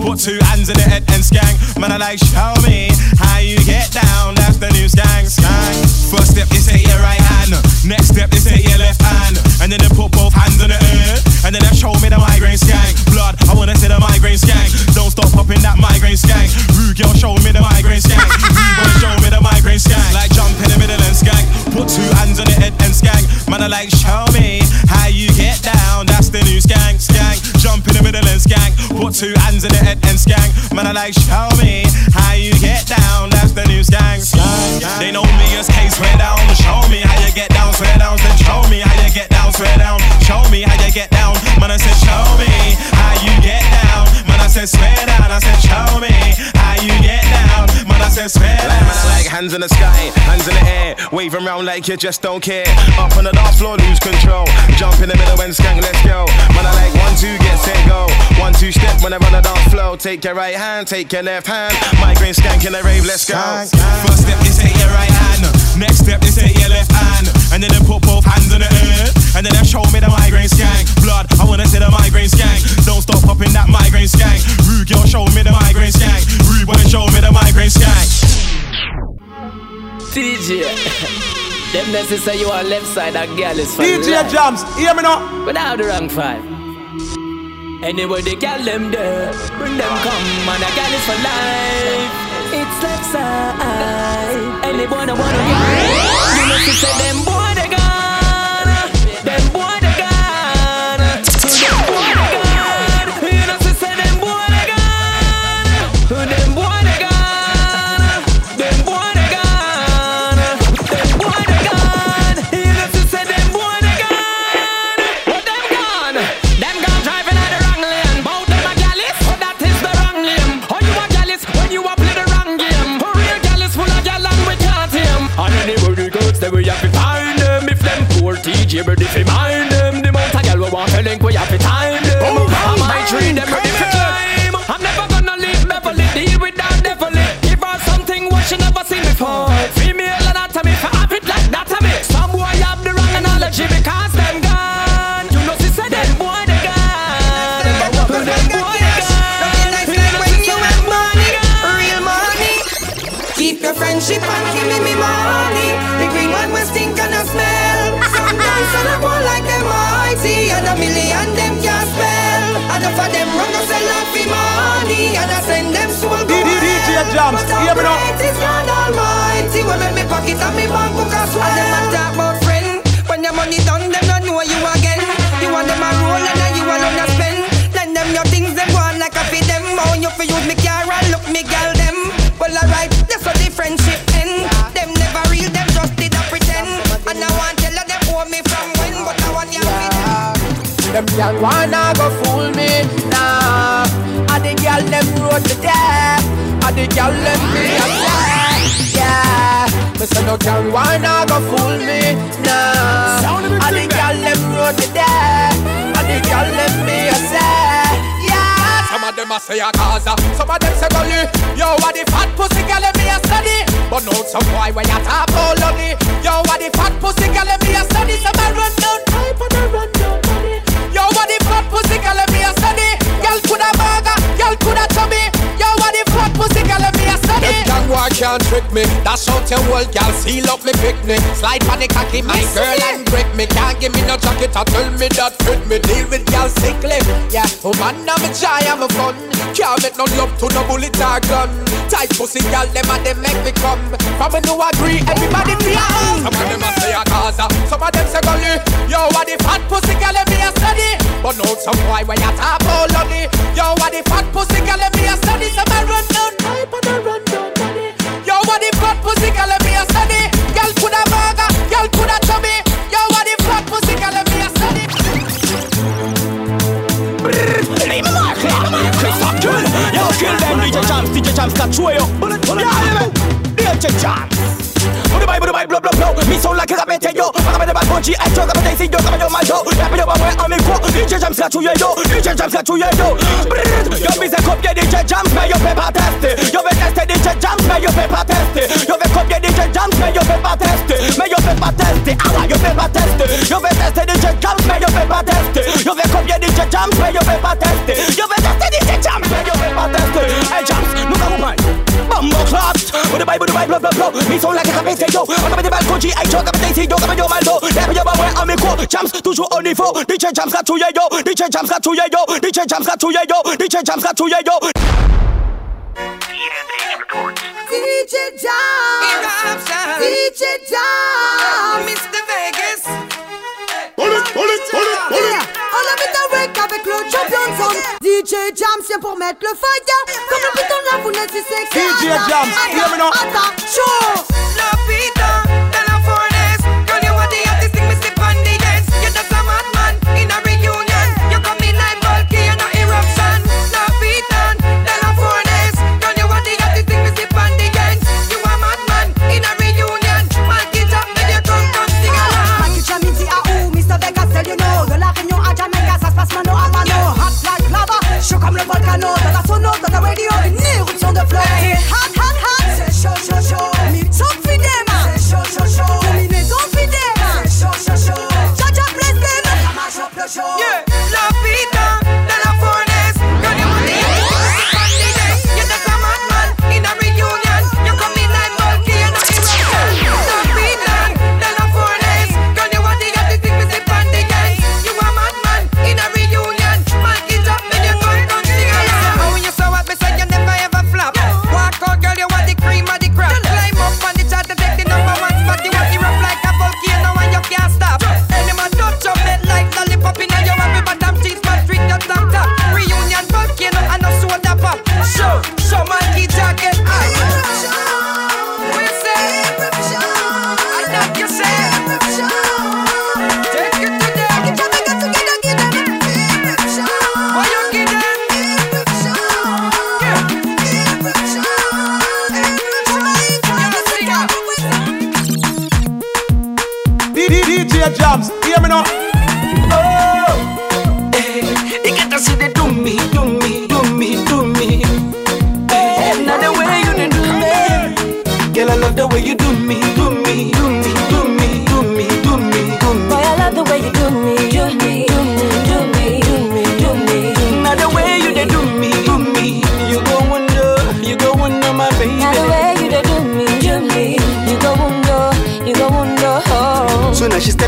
Put two hands on the head and skank. Man, I like show me how you get down. That's the new skank, skank. First step, they say your right hand. Next step, they say your left hand. And then they put both hands on the earth. And then they show me the migraine skank. Blood, I wanna see the migraine skank. Don't stop popping that migraine skank. Rude girl, show me the migraine skank. Rude boy, show me the migraine skank. Like jump in the middle and skank. Put two hands on the head and skank. Man, I like show me how you get down. That's the new skank, skank. Jump in the middle and skank. Put two hands on the head and skank. Man, I like show me how you get down. That's the new skank. They know me as K swear down. Show me how you get down, swear down. Then show me how you get down, swear down. Show me how you get down. Man, I said show me how you get down. Said swear down. I said show me how you get down. Man, I said swear down. Like, man, I like hands in the sky, hands in the air, wave around like you just don't care. Up on the dance floor, lose control. Jump in the middle and skank, let's go. Man, I like one, two, get set, go. One, two step when I run the dance floor. Take your right hand, take your left hand. Migraine skank in the rave, let's go. First step, they say your right hand. Next step, they say your left hand. And then they put both hands on the earth. And then they show me the migraine skank. Blood, I wanna see the migraine skank. Don't stop popping that migraine skank. Rude girl, show me the migraine skank. Rude boy, show me the migraine skank. DJ. Them that say you on Leftside, that girl is for DJ life. Jams, hear me now. Without the wrong five. Anyway, they call them there. Bring them come, and a girl is for life. It's Leftside. And they wanna wanna get. You know, she said them boy they gone. Them boy say we have to find them. If them poor TJ ready fi mind them The amount of gal we want to link we have to DJ Jams, hear me now. But is God Almighty. When make me pocket and me bank book as well. And them a talk about friend. When your money done, them not know you again. You want them a roll and then you alone a spend. Lend them your things, them go on like a feed them. How you fi use me car and look me gal them. Well alright, that's how the friendship end. Them never real, them just did a pretend. And I want tell her them owe me from when, but I want you fi Them gal wanna go fool me, nah. And the gal them road to death. And the gal them me fly, yeah. Me say no gal wanna go fool me, nah. And the gal them road to death. And the gal them me say, yeah. Some of them a say a Gaza, some of them say gully. Yo, what the fat pussy girl in me a study? But no some boy when you talk about lucky. Yo, what the fat pussy girl in me a study? Some a run down type and a run down money. Yo, what the fat pussy girl in me a study? Girl coulda burger, girl coulda chubby. Yo, what the fat pussy girl in me a study? Them young war can't trick me. Dash out your whole girl, seal up me picnic. Slide on the cocky, my girl and grip me. Can't give me no jacket, or tell me that fit me. Deal with girl sickly. Yeah, oh man, I'm a joy, I'm a fun. Can't make no love to no bullet or gun. Tight pussy girl, them and them make me come. From me no agree, everybody be a Some of them a say a Gaza, some of them say gully. Yo, what the fat pussy girl in me a study? But no some boy when you talk about lucky. Yo, what the fat pussy girl in me a study? Some a run down type and a run. Yo, what the fat pussy girl in me study? Girl girl. Yo, fat pussy girl in me kill Yo, them DJ Jams, DJ Jams got throw you Yeah, DJ Jams Budi bai, budi bai, blow, blow, blow. Me sound like a rapete yo Rapete bad punchi, I talk about Daisy, yo. Rapete yo malto Rapete yo bamwe, I'm in quo DJ Jams through you, yo. DJ Jams got through you, yo. Yo, me say copie DJ Jams Mais yo fais pas tester Yo vais tester DJ Jams Mais yo fais pas tester Yo vais copier DJ Jams Mais yo fais pas tester Mais yo pas tester Ah ouais, yo pas tester Yo vais tester DJ Jams Mais yo fais pas tester Yo vais copier DJ Jams Mais yo fais pas tester Yo vais tester blow, blow, blow Me sound like a rapete yo. Rapete bad punchi, I talk about Daisy, yo. Rapete yo malto Rapete yo bamwe, I'm in quo Jams, toujours au niveau DJ Jams got through you, yo. DJ Jams got through yo. DJ Jams got through yo. DJ Jams got through yo. DJ Jam, DJ Jam, Mr. Vegas. Pull it, pull it, pull it, pull it. On habite avec le champion son DJ Jam, c'est pour mettre le fire Comme le piton de la tu sais que DJ Jams, me now. Attends, chaud the floor. Hey, hot, show, show, show, show, show. Me show, show, show. Yeah.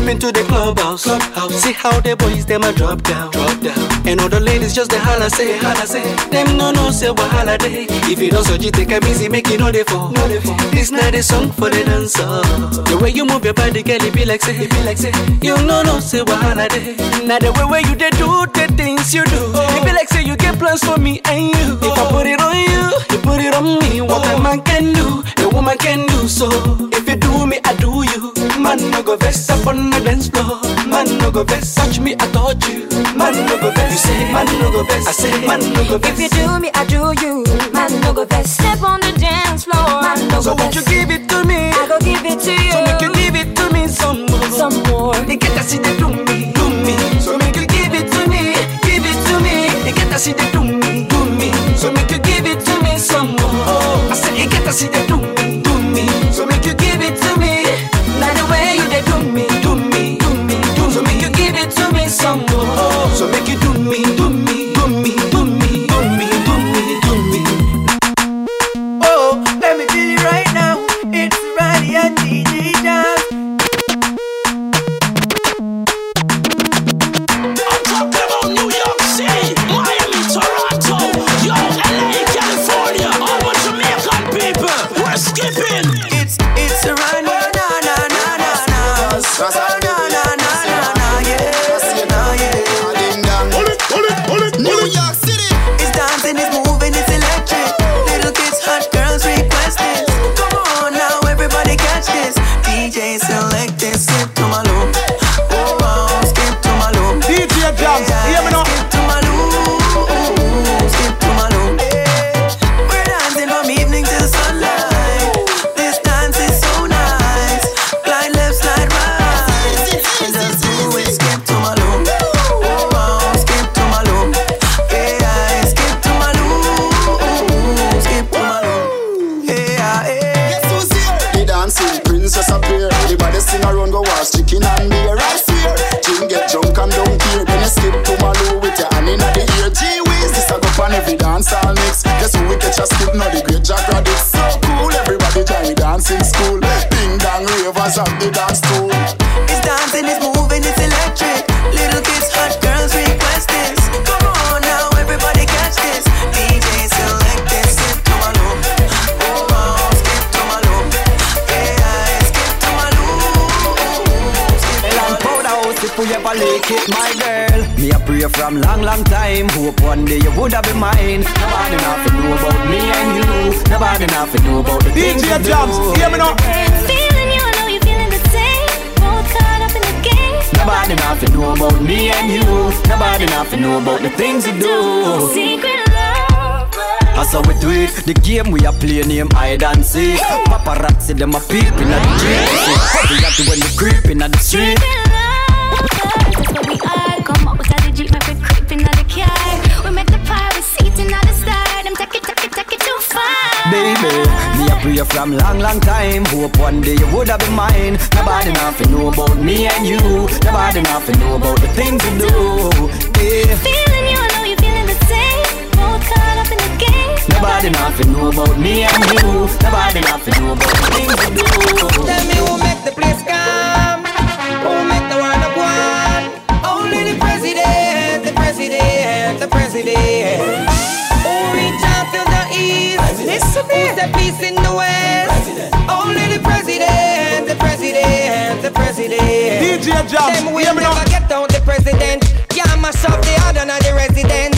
Step into the clubhouse. clubhouse. See how the boys them a drop down, drop down. And all the ladies just the holla say, holla say. Them no no say wahala day. If you don't so you take a easy, make it no dey fall. No dey fall. This not a song for the dancer. The way you move your body, girl, it be like say, it be like say. You no no say wahala day. Now the way where you dey do the things you do, it be like say you get plans for me and you. If I put it on you, you put it on me. What a man can do, woman can do so. If you do me, I do you. Man no go vex up on the dance floor. Man no go vex, touch me, I touch you. Man no go vex, you say. Man no go vex, I say. Man no go vex. If you do me, I do you. Man, no go best. Step on the dance floor. Man, no go So won't you give it to me? I go give it to you. So make you give it to me some more. Some more. You get to see the do me, do me. So make you give it to me, give it to me. You get to see the do do me. See the do do me. So make you give every dance all mix. Guess who we catch a skip now? The great Jack Radics. So cool, everybody join the dancing school. Ding dong ravers at the dance stool. One day you would have been mine. Nobody nothing know about me and you. Nobody nothing know about the things DJ we Jams, do. hear me now. Feeling you, I know you're feeling the same. Both caught up in the game. Nobody nothing know about me and you. Nobody nothing know about the things we do. Secret love. That's how we do it. The game we are playing name hide and seek. Paparazzi them a peeping at the street. We got to when we creeping at the street. Baby, me a pray from long, long time. Hope one day you would have been mine. Nobody nothing know about me and you. Nobody nothing know about the things we do. Yeah. Feeling you, I know you're feeling the same. Both caught up in the game. Nobody nothing know about me and you. Nobody nothing know about the things we do. Tell me who make the place calm. Who make the world a one? Only the president, the president, the president. Who's the peace in the west? Only the president, the president, the president. DJ Jams, Them will hear me now. never get out the president. Can't mash up the other than the residents.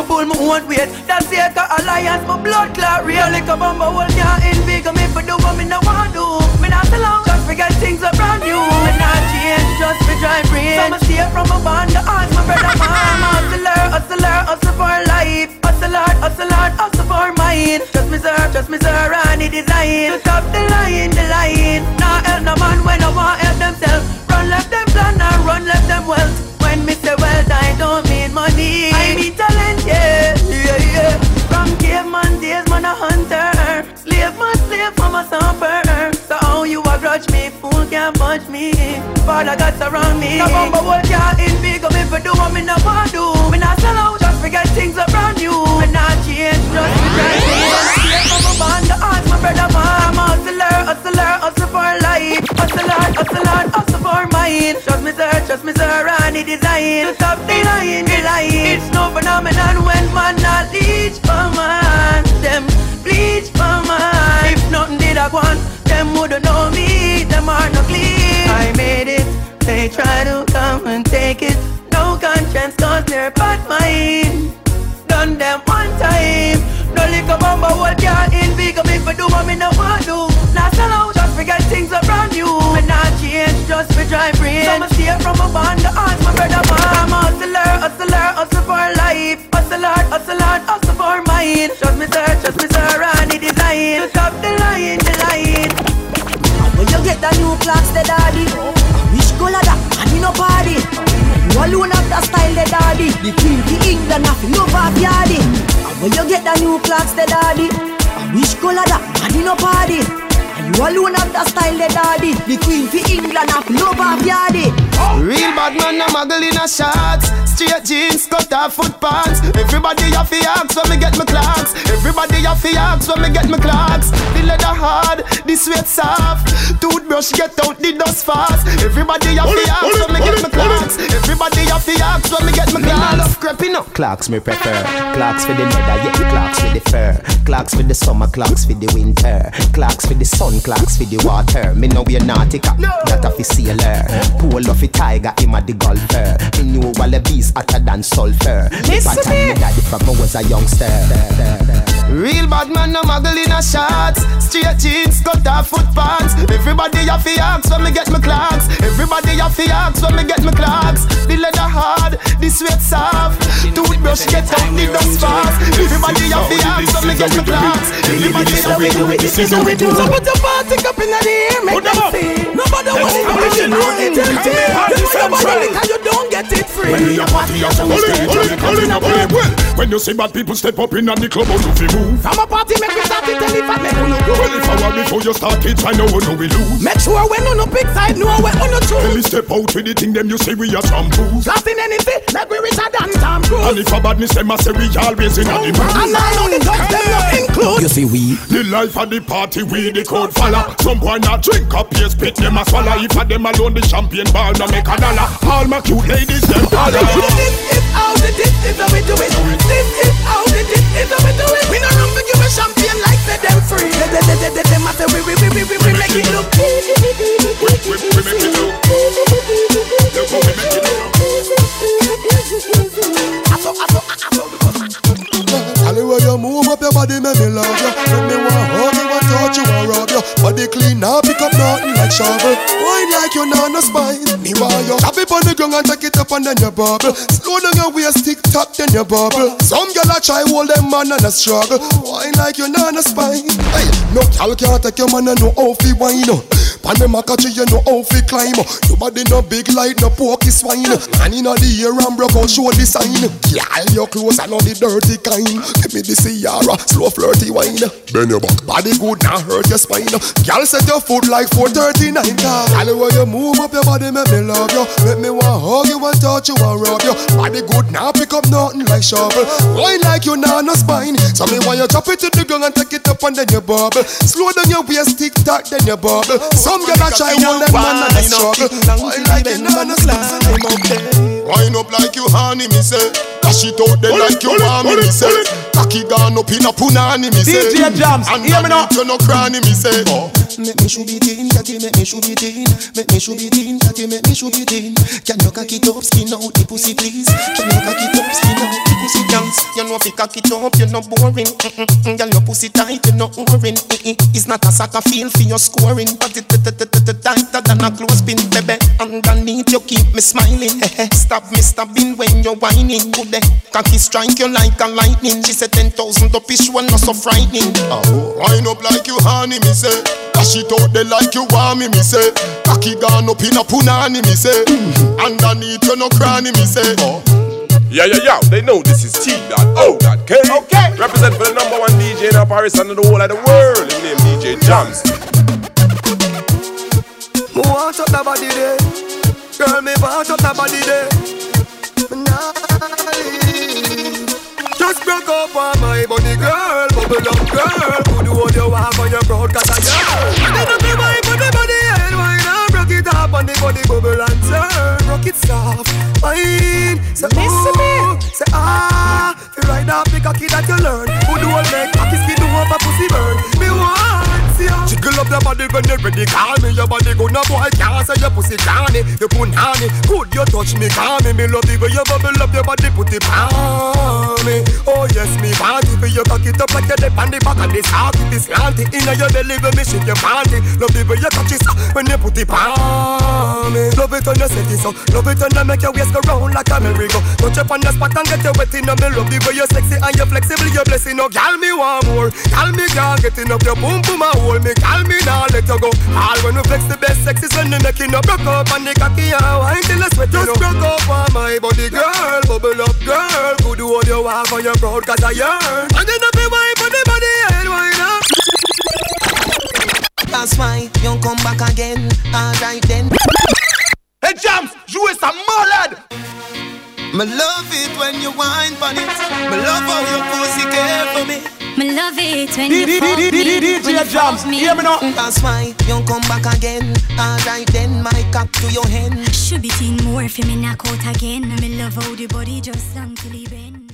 My bull, my own weight. That's the Eka alliance, my blood clot. Real like a bumper, well, can't invigor me for do what me no want do. Me not alone, just forget things are brand new. Me not change, just for dry brain. So me stay from a band, the odds, my brother, man. Hustler, hustler, hustle for life. Hustle hard, hustle for mine. Just me sir, just me sir, and the design. To top the line, the line. Nah, help no man when I want help themselves. Run left them plan and run left them wealth. A suffer. So how you a grudge me? Fool can't punch me. Father got surround me. The bumper wall can't invigor me for do what me no want do. Me not sell out, just forget things are brand new. Me not change, just be trying. Straight from a band, the odds, my brother man. I'm a hustler, hustler, hustle for life. Hustle hard, hustle hard, hustle for mine. Trust me, sir, trust me, sir, and the design. To stop the line, the line. It's no phenomenon when man not leech for man. Them bleach for man. If I them wouldn't know me. Them are clean. I made it. They try to come and take it. No conscience, cause they're bad mind. Done them one time. No liquor bomba, what can't invigor me for do what me no want do. Now sell out, just forget things are brand new. Me not change, just for dry brain. From a band, the odds, my brother man. I'm hustler, hustler, hustle for life. Hustle hard, hustle hard, hustle for mine. Trust me sir, trust me sir, and the design. To top the line, the line. When you get the new Clarks, the daddy. Which color that? And you no party. You alone have the style, the daddy. The queen for England, have love of yardy. And when you get the new Clarks, the daddy. Which color that? And you no party. And you alone have the style, the daddy. The queen for England, have love of yardy. Real bad man, a muggle in a shots. Straight jeans, cut off foot pants. Everybody have to ask when me get my Clarks. Everybody have to ask when me get my Clarks. The leather hard, the sweat soft. Toothbrush get out the dust fast. Everybody have to ask when me get my Clarks. Everybody have to ask when me get my Clarks. love creeping up. Clarks me prefer. Clarks for the leather, yeah. Clarks for the fur. Clarks for the summer, Clarks for the winter. Clarks for the sun, Clarks for the water. Me know we're nautica, that a fi sailor. Pole of a tiger, him a the golfer. Me knew Wallabees hotter than sulfur. Listen me. me daddy from I was a youngster. Real bad man, no muggle in a shots. Straight jeans, cut off foot pants. Everybody have to ask when me get my Clarks. Everybody have to ask when me get my Clarks. The leather hard, the sweat soft. Toothbrush get out the dust fast. Everybody have to ask when me get my Clarks. Everybody have to do it. This is how we do So put your party up in the air, make them see. Nobody want it, Let's you know it. Party You know nobody central. because you don't get it free. When we a party, you so Hold it, stay hold it, hold it, hold it. Well, when you see bad people step up in the club, how you feel move? From a party, make me start it, tell if I make you Well, go. if I were before you start it, I know no we lose. Make sure when you no pick side, know when you no Tell me choose. step out with the thing, them you say we are shampoos. Blasting anything, like we richer than Tom And Cruise. if a badness, them a say we always in a the mood. And I know the dogs, them no include. You see we The life of the party we the code follow Some boy not drink up here spit them a swallow If a them alone the champion ball no make a dollar All my cute ladies them holler This is how the this is how we do it. This is how the this is how we do it. We run give a champion like them free. They they they they they say we we we we we we make it look. We, we, we make it look Look how we make it look. Anyway, you move up your body, make me love you. Make me want hug you, want touch you, want rub you. Body clean, pick up nothing like shovel. Wine like you not no spine. Me want you. Tap it on the ground and take it up and then you bubble. Slow down your waist, tick tock, then you bubble. Some gyal a try hold them man and a struggle. Wine like you not no spine. Hey, no gyal can't take your man and no how fi wine. Pan them a catch you, know how fi climb. Your body no big like no porky swine. Man inna the air and broke out, show the sign. Gyal, your clothes are not the dirty kind. Give me the Ciara, slow flirty wine. Bend your back, body good, not hurt your spine. Gyal, set your foot like 439 car. Gyal, when you move up your body, make me love you. Make me want hug you and touch you and rub you. Body good, now pick up nothing like shovel. Wine like you nah no spine. So me want you drop it to the ground and take it up and then you bubble. Slow down your waist, tick tock, then you bubble. Some gyal a try hold them man and a struggle. Wine like you nah no spine. Wine up like you honey, me say. Dash it out there like you want me, me say. Cocky gone up in a punani, me say. DJ Jams, and hear me now. you no cranny, me say. Make me should be teen, catty, make me should be teen. Make me should be teen, catty, make me should be teen. Can you cock it up, skin out the pussy, please? Can you cock it up, skin out the pussy, please? You know if you cock it you're not boring. Mm-mm. Girl, your pussy tight, you're not boring. It's not a soccer field for your scoring, but it tighter than a clothespin, baby. Underneath you keep me smiling. Stop me stopping when you're whining. Good day, cocky strike you like a lightning. She said ten thousand up is one not so frightening. Oh, wind up like you honey, me say. It out there like you want me, me say. Cocky gone up in a punani, me say. Underneath you no cranny, me say. Oh. Yeah, yeah, yeah, they know this is T.O.K. Okay. Represent for the number one DJ in Paris and the whole of the world. His name DJ Jams. Me want up the body there, girl. Me want up the body there. Me nah leave. Just broke up on my body, girl. Bubble up, girl. Who do what you want on your proud cause I girl. Then up my body, body, and why not broke it up on the body, bubble and turn. Broke it soft, fine. Say ooh, say ah. Feel right now, pick a kid that you learn. Who do all make cocky skin do up a pussy burn? Me want see ya. Jiggle up your body when you're ready. Call me your body good. No boy can't say your pussy canny. You honey. Could you touch me? Call me. Me love the way you bubble up your body. Put it on me. Oh yes, me want it. You cock it up like you're on the back of this heart. It is slanty. Inna your belly when me shake your panty. Love the way you touch it so when you put it on me. Love it when you set it so. Love it when you make your waist go round like a merry-go. Touch up on the spot and get you wet in me. Love the way you sexy and you flexible. You blessing. Oh, gal me want more. Gal me can't get enough. Your boom boom a hold me. Gal me now let you go. All when we flex the best sex is when we making up broke up and the cocky and wine till the sweat. Just broke up on my body, girl. Bubble up, girl. Could do all you want for your proud cause I yearn. And then up your wine body, body and wine up. That's why you come back again. Alright then. Hey Jams, jouez ça malade Me love it when you wine on it. Me love how your pussy care for me. Me love it when you fuck D- D- me, D- when you DJ Jams, me. hear me now. Mm. That's why you come back again. Alright then, my cock to your hand. Should be teen more for me knock out again. Me love how the body just long till he bend.